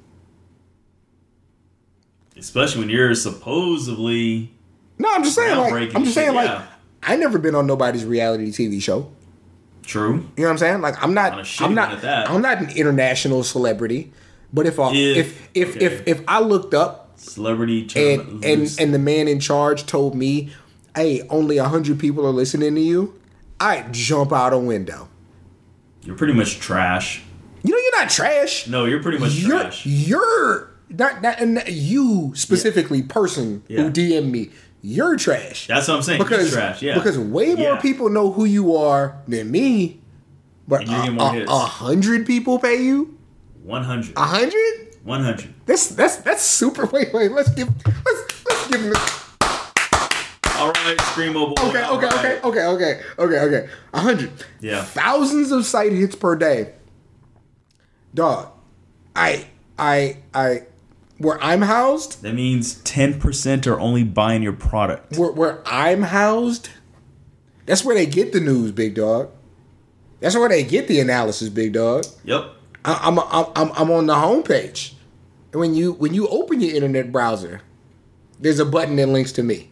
Especially when you're supposedly. No, I'm just saying, like, I'm just shit, saying, like, yeah. I never been on nobody's reality TV show. True. You know what I'm saying? Like, I'm not, On a shitty I'm not, that. I'm not an international celebrity. But if I, If- if if okay. if if I looked up Celebrity and and and the man in charge told me, "Hey, only hundred people are listening to you," I'd jump out a window. You're pretty much trash. You know, you're not trash. No, you're pretty much you're, trash. You're not, not and you specifically, person Yeah. who DM me. You're trash. That's what I'm saying. because He's trash. Yeah. because way more Yeah. people know who you are than me. But you're a, a- a hundred people pay you. 100. A hundred? 100. That's that's that's super. Wait, wait. Let's give let's let's give him. The, All right, Screamo boy. okay, okay, right. okay, okay, okay, okay, okay. A hundred. Yeah. Thousands of site hits per day. Dog, I I I where I'm housed. That means 10% are only buying your product. where, where I'm housed, that's where they get the news, big dog. That's where they get the analysis, big dog. Yep. I, I'm, I'm I'm I'm on the homepage. And when you when you open your internet browser, there's a button that links to me.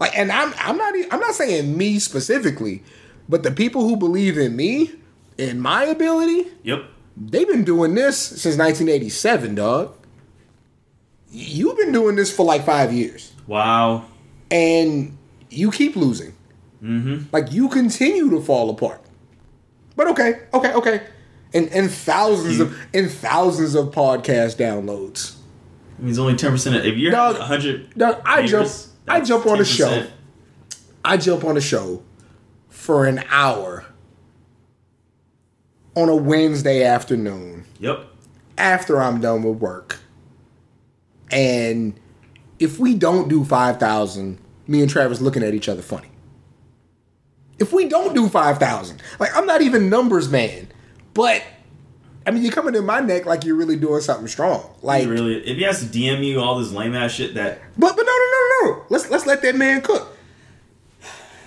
Like, and I'm I'm not I'm not saying me specifically, but the people who believe in me and my ability, Yep. they've been doing this since 1987, dog. You've been doing this for like five years, Wow. and you keep losing. Mm-hmm. Like you continue to fall apart. But okay, okay, okay. And and thousands of and thousands of podcast downloads. It means only ten percent. If you're hundred, I jump- I jump on the show. I jump on a show for an hour on a Wednesday afternoon Yep. after I'm done with work. And if we don't do 5,000, me and Travis looking at each other funny. If we don't do 5,000, like I'm not even numbers man, but I mean, you're coming in my neck like you're really doing something strong. Like, Like really, if he has to DM you all this lame ass shit, that but but no no no no. Let's let's let that man cook.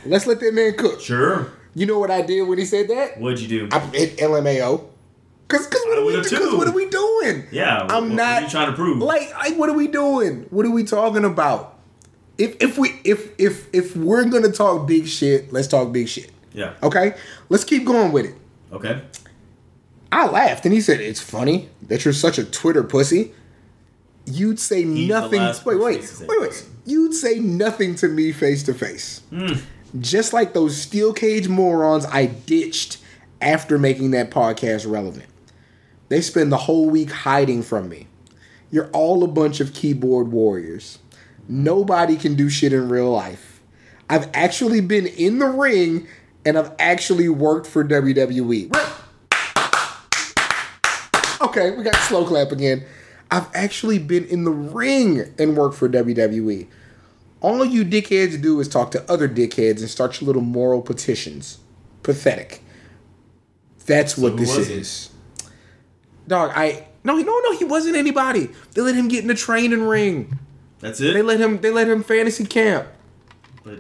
Let's let that man cook. sure. You know what I did when he said that? What'd you do? I hit LMAO. Cause, cause what I are we? Cause what are we doing? Yeah, I'm what not are you trying to prove? Like, like, what are we doing? What are we talking about? If if we if if if we're gonna talk big shit, let's talk big shit. yeah. Okay, let's keep going with it. Okay. I laughed and he said, "It's funny that you're such a Twitter pussy." You'd say He's nothing. Wait, wait, wait, wait. You'd say nothing to me face to face. Hmm. Just like those steel cage morons I ditched after making that podcast relevant. They spend the whole week hiding from me. You're all a bunch of keyboard warriors. Nobody can do shit in real life. I've actually been in the ring and I've actually worked for WWE. Okay, we got slow clap again. I've actually been in the ring and worked for WWE. All you dickheads do is talk to other dickheads and start your little moral petitions. Pathetic. That's what who this is. he? Dog, I no no no he wasn't anybody. They let him get in the training ring. That's it. They let him they let him fantasy camp. but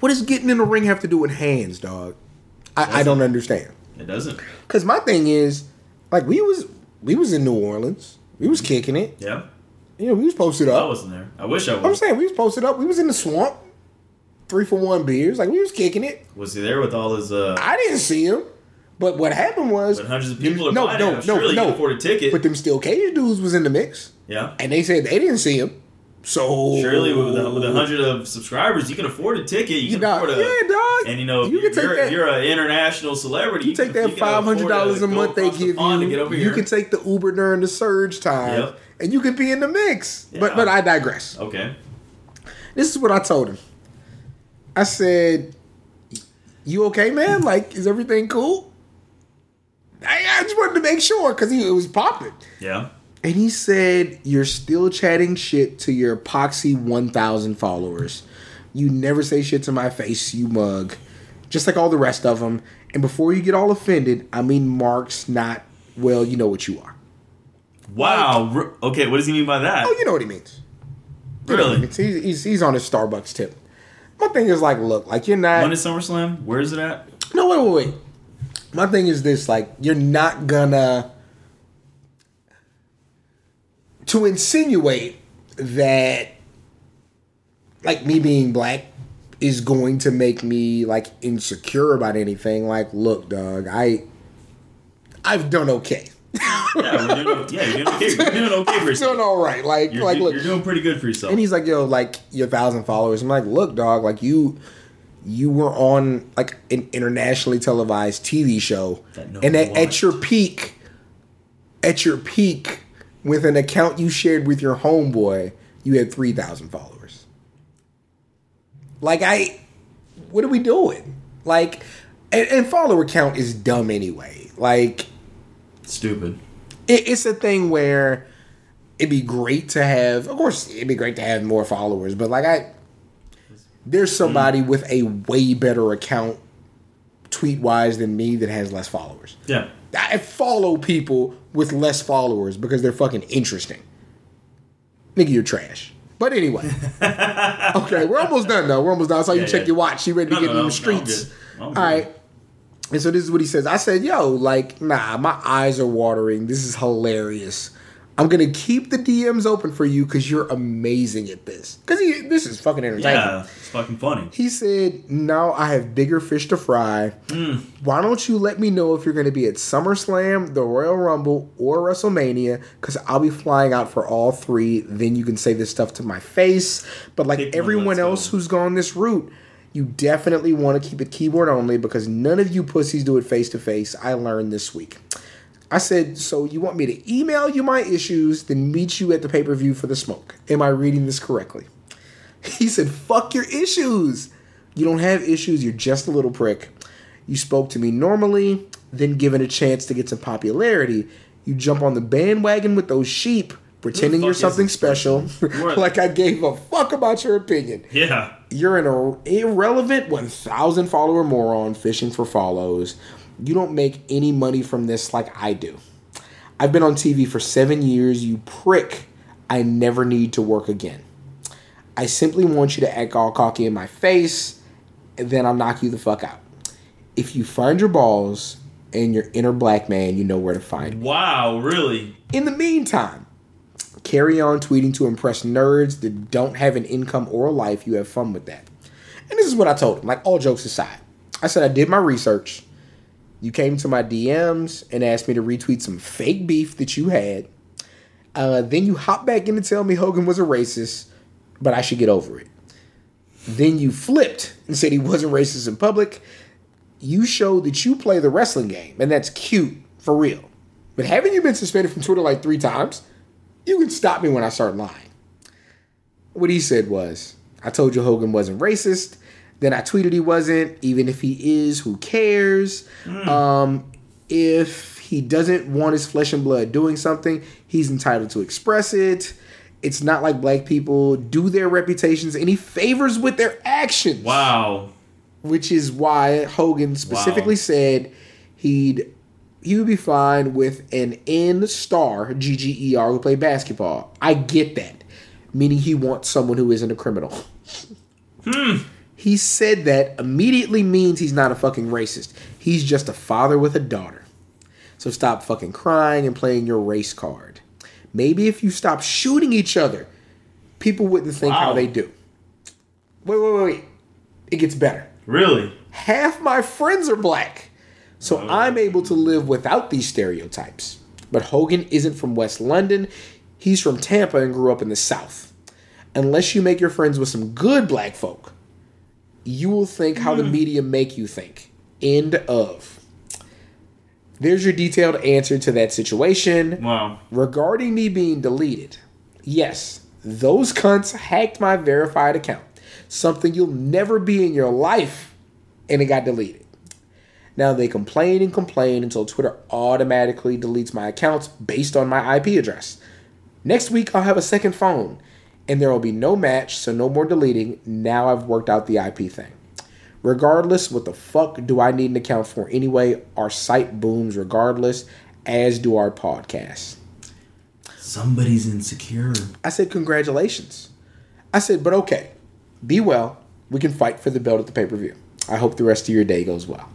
What does getting in the ring have to do with hands, dog? I, I don't understand. it doesn't. Cause my thing is, like we was we was in New Orleans. We was kicking it. Yeah. You know, we was posted up. I wasn't there. I wish I was. I'm saying we was posted up. We was in the swamp. Three for one beers. Like we was kicking it. Was he there with all his uh? I didn't see him. But what happened was But hundreds of people are no, buying no, it. no, Surely you no. afford a ticket. But them steel cage dudes was in the mix. yeah. And they said they didn't see him. So Surely with a, with a hundred of subscribers, you can afford a ticket. You can Dog, afford a yeah, dog. And you know, You you can take are that- you're an international celebrity. You take can- that five hundred dollars a month they give you. to get over You here. can take the Uber during the surge time, Yep. and you can be in the mix. But but I digress. Okay. This is what I told him. I said, "You okay, man? Like, is everything cool?" I, I just wanted to make sure because he it was popping. Yeah. And he said, You're still chatting shit to your epoxy 1,000 followers. You never say shit to my face, you mug. Just like all the rest of them. And before you get all offended, I mean, Mark's not, well, you know what you are. Wow. R- Okay. What does he mean by that? Oh, you know what he means. You what he really? means. He's, he's, he's on his Starbucks tip. My thing is like, look, like you're not. When is SummerSlam? Where is it at? No, wait, wait, wait. My thing is this: like, you're not gonna to insinuate that, like, me being black is going to make me like insecure about anything. Like, look, dog, I, I've done okay. Yeah, we're doing, yeah, you're doing okay. You're doing okay for I've all right. Like, You're, like, look, you're doing pretty good for yourself. and he's like, yo, like your thousand followers. I'm like, look, dog, like you you were on like an internationally televised TV show. No and at, at your peak, at your peak, with an account you shared with your homeboy, you had three thousand followers. Like I what are we doing? Like and, and follower count is dumb anyway. Like Stupid. it, it's a thing where it'd be great to have of course it'd be great to have more followers but like i there's somebody with a way better account tweet wise than me that has less followers. Yeah. i follow people with less followers because they're fucking interesting. Nigga you're trash. But anyway. Okay we're almost done though. We're almost done. I saw you Yeah, check your watch. You ready to No, get no, in no, the streets. good. right. And so this is what he says. I said, yo, like, nah, my eyes are watering. This is hilarious. I'm gonna keep the DMs open for you because you're amazing at this. Because this is fucking entertaining. Yeah, it's fucking funny. He said, Now I have bigger fish to fry. Mm. Why don't you let me know if you're going to be at SummerSlam, the Royal Rumble, or WrestleMania? Because I'll be flying out for all three. Then you can say this stuff to my face. But like Pick everyone else go. who's gone this route, you definitely want to keep it keyboard only because none of you pussies do it face to face. I learned this week. I said, So you want me to email you my issues, then meet you at the pay per view for the smoke? Am I reading this correctly? He said, fuck your issues. You don't have issues, you're just a little prick. You spoke to me normally, then given a chance to get some popularity, you jump on the bandwagon with those sheep, pretending you're something special, like I gave a fuck about your opinion. Yeah. You're an irrelevant 1,000 follower moron fishing for follows. You don't make any money from this like I do. I've been on TV for seven years, you prick. I never need to work again. I simply want you to act all cocky in my face, and then I'll knock you the fuck out. If you find your balls and your inner black man, you know where to find me. Wow, really? In the meantime, carry on tweeting to impress nerds that don't have an income or a life. You have fun with that. And this is what I told him, like all jokes aside. I said I did my research. You came to my DMs and asked me to retweet some fake beef that you had. Uh, then you hopped back in to tell me Hogan was a racist, but I should get over it. Then you flipped and said he wasn't racist in public. You showed that you play the wrestling game, and that's cute for real. But haven't you been suspended from Twitter like three times? You can stop me when I start lying. What he said was, I told you Hogan wasn't racist. Then I tweeted he wasn't. Even if he is, who cares? Um, if he doesn't want his flesh and blood doing something, he's entitled to express it. It's not like black people do their reputations any favors with their actions Wow. which is why Hogan specifically Wow. said he'd he would be fine with an N star G G E R who play basketball. I get that, meaning he wants someone who isn't a criminal. He said that immediately means he's not a fucking racist. He's just a father with a daughter. So stop fucking crying and playing your race card. Maybe if you stop shooting each other, people wouldn't think how they do. Wait, wait, wait, wait. It gets better Really? half my friends are black. So oh. I'm able to live without these stereotypes. But Hogan isn't from West London. He's from Tampa and grew up in the South. Unless you make your friends with some good black folk, you will think how the hmm. media make you think. End of. There's your detailed answer to that situation. Wow. Regarding me being deleted, yes, those cunts hacked my verified account. Something you'll never be in your life, and it got deleted. Now they complain and complain until Twitter automatically deletes my accounts based on my IP address. Next week, I'll have a second phone, and there will be no match, so no more deleting. Now I've worked out the IP thing. Regardless, what the fuck do I need an account for anyway? Our site booms regardless, as do our podcasts. Somebody's insecure. I said, Congratulations. I said, But okay, be well. We can fight for the belt at the pay per view. I hope the rest of your day goes well.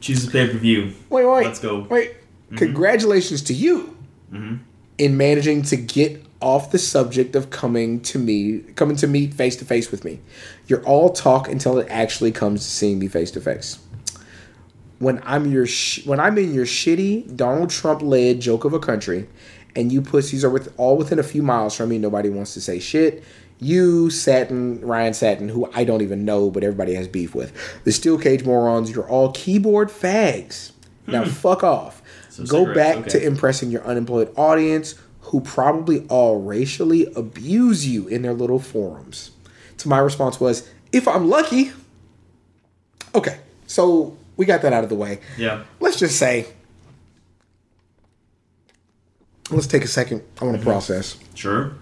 Choose a pay per view. Wait, wait. Let's go. Wait. Mm-hmm. Congratulations to you mm-hmm. in managing to get off the subject of coming to me, coming to meet face to face with me. You're all talk until it actually comes to seeing me face to face. When I'm your sh- when I'm in your shitty Donald Trump led joke of a country, and you pussies are with all within a few miles from me, nobody wants to say shit. You, Satin, Ryan Satin, who I don't even know, but everybody has beef with. The Steel Cage morons, you're all keyboard fags. Now hmm. fuck off. So Go back okay. to impressing your unemployed audience who probably all racially abuse you in their little forums. To my response was, if I'm lucky. Okay, so we got that out of the way. Yeah. Let's just say, let's take a second. I want to mm-hmm. process. Sure.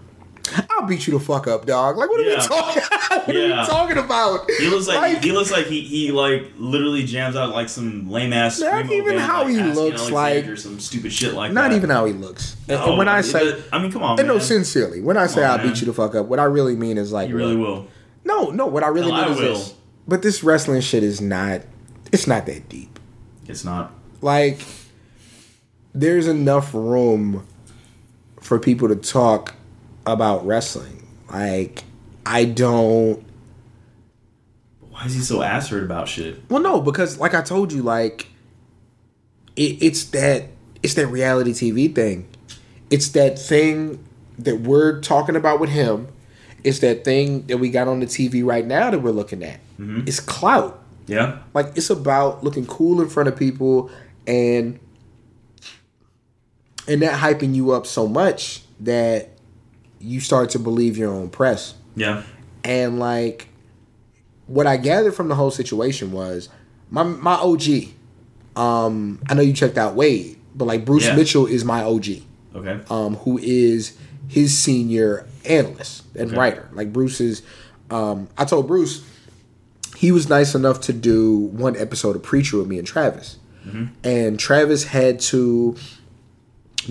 I'll beat you the fuck up, dog. Like, what are Yeah. we talking? what are we talking about? He looks like, Like- he looks like he, he like literally jams out like some lame ass. Not even how he looks like- or some stupid shit like Not that. even how he looks. And- No, and when I say, I mean, come on, and no, sincerely, when I say on, I'll man. beat you the fuck up, what I really mean is like, You really will. No, no. What I really Hell, mean I is will. this. But this wrestling shit is not. It's not that deep. It's not. like there's enough room for people to talk about wrestling. Like I don't Why is he so acid about shit? well no, because like I told you, like it, it's that it's that reality TV thing. It's that thing that we're talking about with him. It's that thing that we got on the TV right now that we're looking at. Mm-hmm. It's clout. Yeah. Like it's about looking cool in front of people and and that hyping you up so much that you start to believe your own press. Yeah. And like what I gathered from the whole situation was my my OG. Um I know you checked out Wade, but like Bruce Yeah. Mitchell is my OG. Okay. Um who is his senior analyst and Okay. writer. Like Bruce is um I told Bruce he was nice enough to do one episode of Preacher with me and Travis. And Travis had to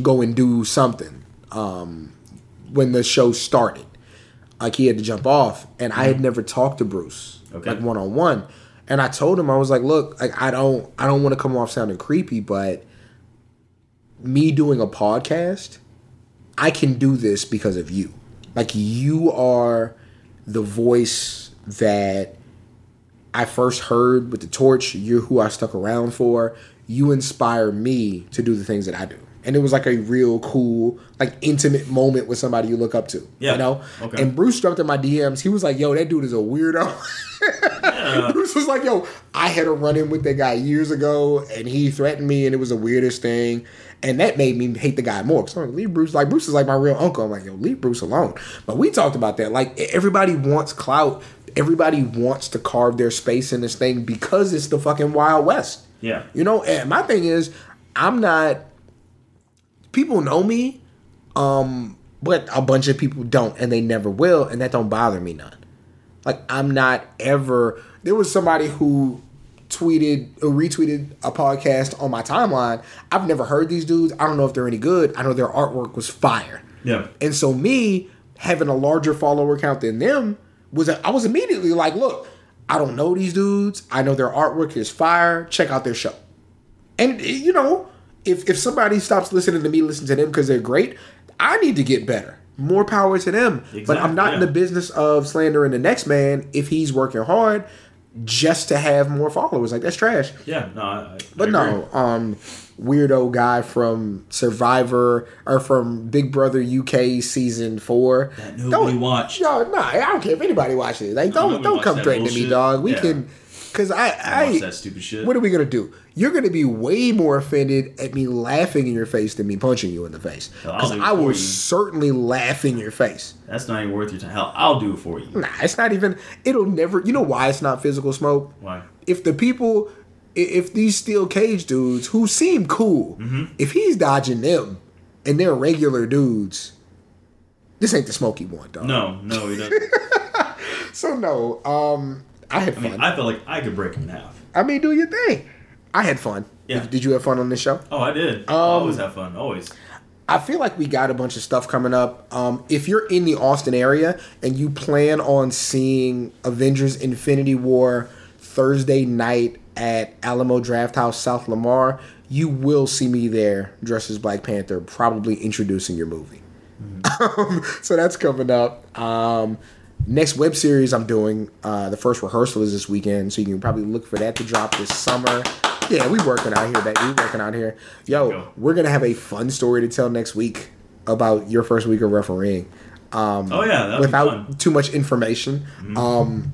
go and do something um, when the show started. Like he had to jump off, and I had mm-hmm. never talked to Bruce Okay. like one on one. And I told him I was like, "Look, like I don't, I don't want to come off sounding creepy, but me doing a podcast, I can do this because of you. Like you are the voice that I first heard with the torch. You're who I stuck around for. You inspire me to do the things that I do. And it was like a real cool, like intimate moment with somebody you look up to. Yeah. You know? Okay. And Bruce jumped in my DMs. He was like, yo, that dude is a weirdo. Bruce was like, yo, I had a run in with that guy years ago and he threatened me and it was the weirdest thing. And that made me hate the guy more. Because I'm like, leave Bruce. Like, Bruce is like my real uncle. I'm like, yo, leave Bruce alone. But we talked about that. Like, everybody wants clout. Everybody wants to carve their space in this thing because it's the fucking Wild West. Yeah. You know, and my thing is, I'm not. People know me, um, but a bunch of people don't, and they never will, and that don't bother me none. Like I'm not ever. There was somebody who tweeted or retweeted a podcast on my timeline. I've never heard these dudes. I don't know if they're any good. I know their artwork was fire. Yeah. And so me having a larger follower count than them was I was immediately like, look, I don't know these dudes. I know their artwork is fire. Check out their show. And you know, if if somebody stops listening to me, listen to them because they're great, I need to get better. More power to them. but I'm Exactly, not in the business of slandering the next man if he's working hard just to have more followers. Like that's trash. Yeah. No. I, I, But I no, um, weirdo guy from Survivor or from Big Brother UK season four. That nobody watched. No, no, I don't care if anybody watches it. Like, don't don't come that threatening me, dog. We Yeah. can, because I, I I, that stupid shit. what are we gonna do? You're gonna be way more offended at me laughing in your face than me punching you in the face. Because I will certainly laugh in your face. That's not even worth your time. Hell, I'll do it for you. Nah, it's not even. It'll never. You know why it's not physical smoke? Why? if the people if these steel cage dudes who seem cool if he's dodging them and they're regular dudes this ain't the smoky one dog No, no, he doesn't. so no um i had I fun mean, I, I felt like I could break him in half. I mean do your thing i had fun Yeah. did, did you have fun on this show Oh, I did. I Um, always have fun. Always. I feel like we got a bunch of stuff coming up. Um, if you're in the Austin area and you plan on seeing Avengers Infinity War Thursday night at Alamo Draft House, South Lamar, you will see me there dressed as Black Panther, probably introducing your movie. Um, so that's coming up. Um, next web series I'm doing, uh, the first rehearsal is this weekend, so you can probably look for that to drop this summer. Yeah, we working out here, baby. We working out here. Yo, we're gonna have a fun story to tell next week about your first week of refereeing. Um, Oh yeah, without too much information. Um,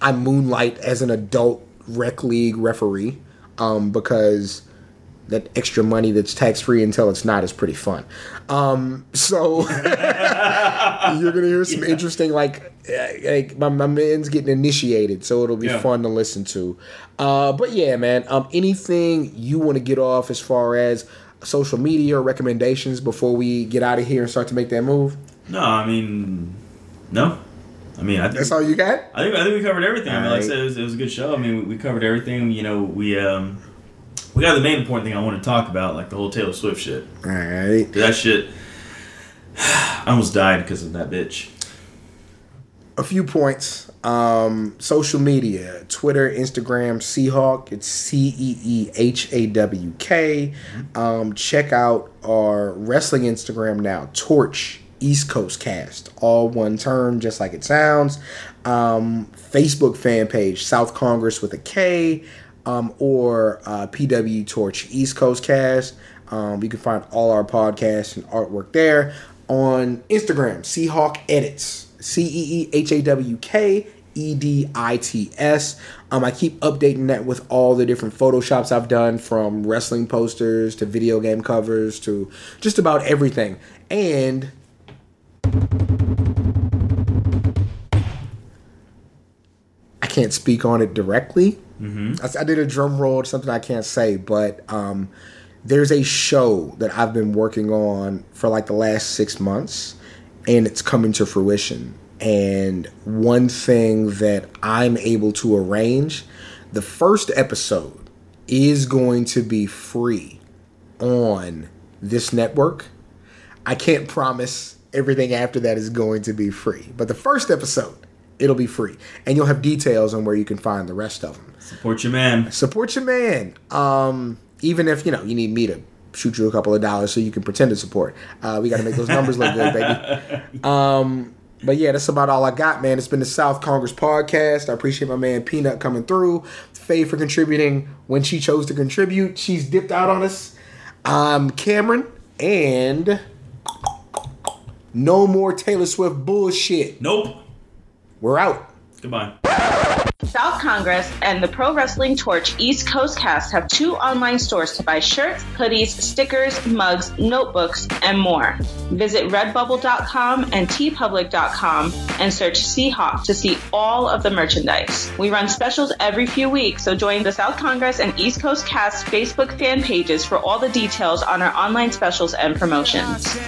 I moonlight as an adult rec league referee um, because that extra money that's tax free until it's not is pretty fun. Um, so you're gonna hear some interesting like like my, my man's getting initiated, so it'll be Yeah. fun to listen to. Uh, but yeah, man, um, anything you want to get off as far as social media or recommendations before we get out of here and start to make that move? No, I mean, no. I mean, I think That's all you got? I think I think we covered everything. I mean, like I said, it was, it was a good show. I mean, we, we covered everything. You know, we um we got the main important thing I want to talk about, like the whole Taylor Swift shit. All right. That shit, I almost died because of that bitch. a few points. Um, social media, Twitter, Instagram, CeeHawk. It's C E E H A W K. Um, check out our wrestling Instagram now, Torch East Coast Cast, all one term, just like it sounds. Um, Facebook fan page, South Congress with a K, um, or uh, PW Torch East Coast Cast. Um, you can find all our podcasts and artwork there on Instagram, CeeHawk Edits, C E E H A W K E D I T S. Um, I keep updating that with all the different photoshops I've done from wrestling posters to video game covers to just about everything. And I can't speak on it directly. I, I did a drum roll, something I can't say, but um, there's a show that I've been working on for like the last six months, and it's coming to fruition. And one thing that I'm able to arrange, the first episode is going to be free on this network. I can't promise everything after that is going to be free, but the first episode, it'll be free. And you'll have details on where you can find the rest of them Support your man. support your man. Um, even if you know you need me to shoot you a couple of dollars so you can pretend to support. Uh, we got to make those numbers look good, baby. Um, but yeah, that's about all I got, man. It's been the South Congress podcast. I appreciate my man Peanut coming through. Faye for contributing when she chose to contribute. She's dipped out on us. I'm Cameron, and no more Taylor Swift bullshit. Nope. We're out. Goodbye. South Congress and the Pro Wrestling Torch East Coast Cast have two online stores to buy shirts, hoodies, stickers, mugs, notebooks, and more. Visit redbubble.com and teepublic.com and search CeeHawk to see all of the merchandise. We run specials every few weeks, so join the South Congress and East Coast Cast Facebook fan pages for all the details on our online specials and promotions.